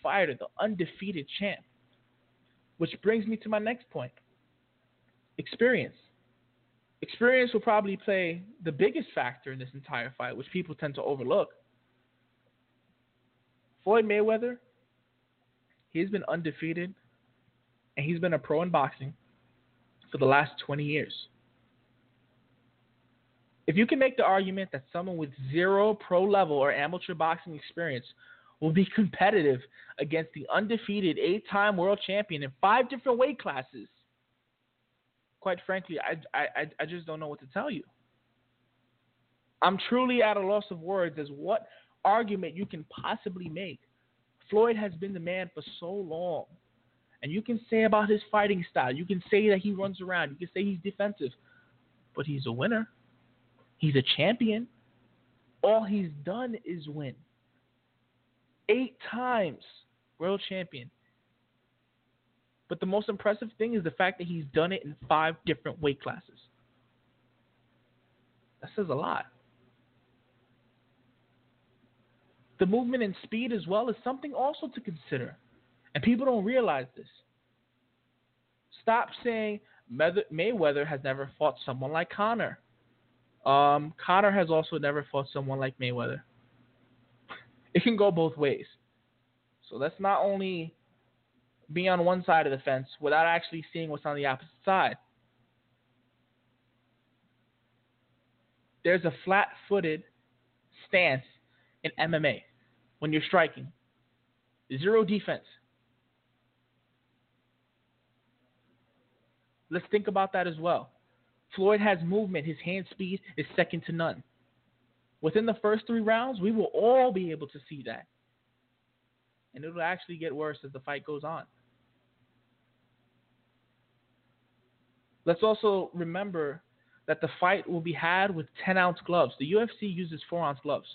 fighter, the undefeated champ. Which brings me to my next point experience. Experience will probably play the biggest factor in this entire fight, which people tend to overlook. Floyd Mayweather, he's been undefeated and he's been a pro in boxing for the last 20 years. If you can make the argument that someone with zero pro level or amateur boxing experience will be competitive against the undefeated eight time world champion in five different weight classes, quite frankly, I, I, I just don't know what to tell you. I'm truly at a loss of words as what argument you can possibly make. Floyd has been the man for so long. And you can say about his fighting style, you can say that he runs around, you can say he's defensive, but he's a winner. He's a champion. All he's done is win. Eight times world champion. But the most impressive thing is the fact that he's done it in five different weight classes. That says a lot. The movement and speed as well is something also to consider. And people don't realize this. Stop saying Mayweather has never fought someone like Conor. Um, Conor has also never fought someone like Mayweather. It can go both ways. So let's not only be on one side of the fence without actually seeing what's on the opposite side. There's a flat footed stance in MMA when you're striking, zero defense. Let's think about that as well. Floyd has movement. His hand speed is second to none. Within the first three rounds, we will all be able to see that. And it'll actually get worse as the fight goes on. Let's also remember that the fight will be had with 10 ounce gloves. The UFC uses 4 ounce gloves.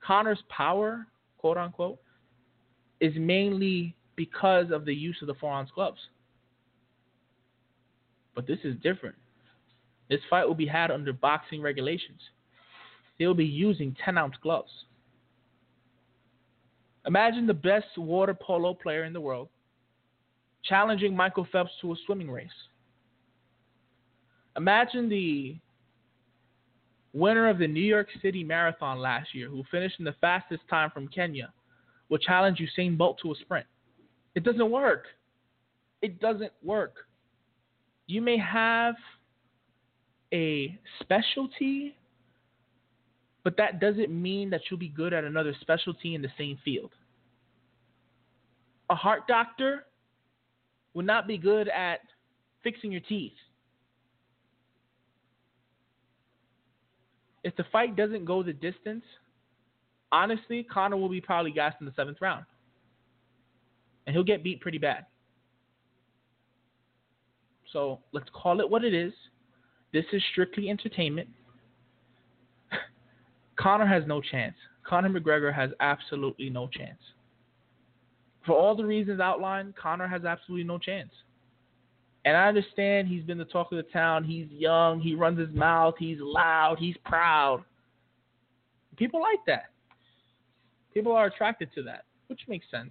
Conor's power, quote unquote, is mainly because of the use of the 4 ounce gloves. But this is different. This fight will be had under boxing regulations. They'll be using 10 ounce gloves. Imagine the best water polo player in the world challenging Michael Phelps to a swimming race. Imagine the winner of the New York City Marathon last year, who finished in the fastest time from Kenya, will challenge Usain Bolt to a sprint. It doesn't work. It doesn't work. You may have a specialty, but that doesn't mean that you'll be good at another specialty in the same field. A heart doctor will not be good at fixing your teeth. if the fight doesn't go the distance, honestly, Conor will be probably gassed in the seventh round. And he'll get beat pretty bad. So let's call it what it is. This is strictly entertainment. Conor has no chance. Conor McGregor has absolutely no chance. For all the reasons outlined, Conor has absolutely no chance. And I understand he's been the talk of the town. He's young. He runs his mouth. He's loud. He's proud. People like that. People are attracted to that, which makes sense.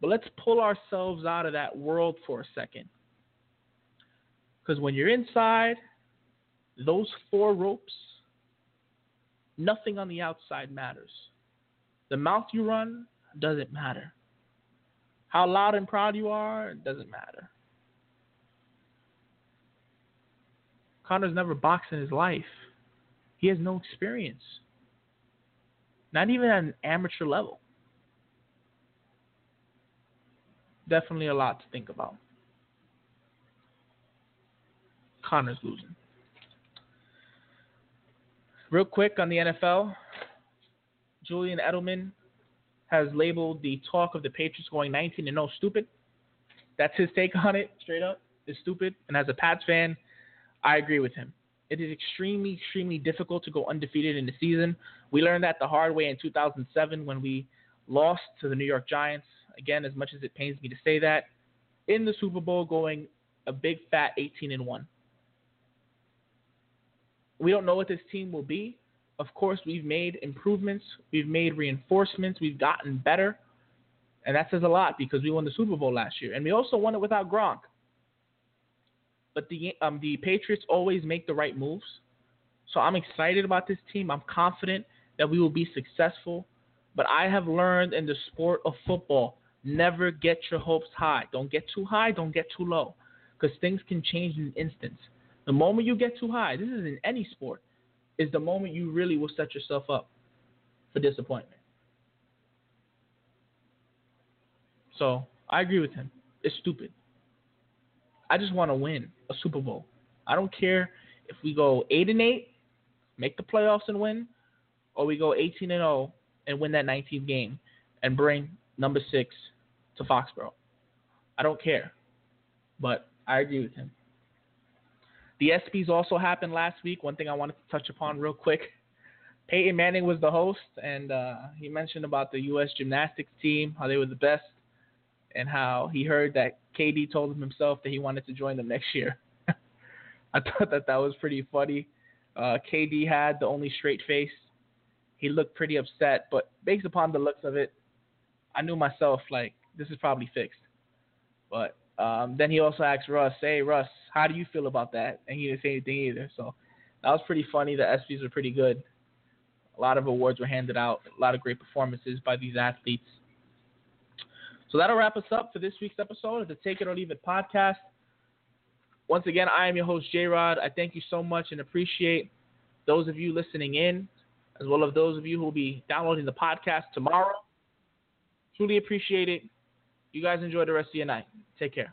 But let's pull ourselves out of that world for a second. Because when you're inside those four ropes, nothing on the outside matters. The mouth you run doesn't matter. How loud and proud you are doesn't matter. Conor's never boxed in his life. He has no experience. Not even at an amateur level. Definitely a lot to think about. Conor's losing. Real quick on the NFL, Julian Edelman has labeled the talk of the Patriots going 19 and 0 stupid. That's his take on it, straight up. It's stupid. And as a Pats fan, I agree with him. It is extremely, extremely difficult to go undefeated in the season. We learned that the hard way in 2007 when we lost to the New York Giants. Again, as much as it pains me to say that, in the Super Bowl, going a big fat 18 and 1. We don't know what this team will be. Of course, we've made improvements, we've made reinforcements, we've gotten better. And that says a lot because we won the Super Bowl last year. And we also won it without Gronk. But the um, the Patriots always make the right moves. So I'm excited about this team. I'm confident that we will be successful. But I have learned in the sport of football, never get your hopes high. Don't get too high, don't get too low. Because things can change in an instant. The moment you get too high, this is in any sport, is the moment you really will set yourself up for disappointment. So I agree with him. It's stupid. I just want to win a Super Bowl. I don't care if we go eight and eight, make the playoffs and win, or we go 18 and 0 and win that 19th game and bring number six to Foxborough. I don't care, but I agree with him. The ESPYS also happened last week. One thing I wanted to touch upon real quick. Peyton Manning was the host, and uh, he mentioned about the U.S. gymnastics team, how they were the best, and how he heard that KD told him himself that he wanted to join them next year. I thought that that was pretty funny. Uh, KD had the only straight face. He looked pretty upset, but based upon the looks of it, I knew myself like this is probably fixed. But um, then he also asked Russ, "Hey Russ, how do you feel about that?" And he didn't say anything either. So that was pretty funny. The ESPYS were pretty good. A lot of awards were handed out. A lot of great performances by these athletes. So that'll wrap us up for this week's episode of the Take It or Leave It podcast. Once again, I am your host, J Rod. I thank you so much and appreciate those of you listening in, as well as those of you who will be downloading the podcast tomorrow. Truly appreciate it. You guys enjoy the rest of your night. Take care.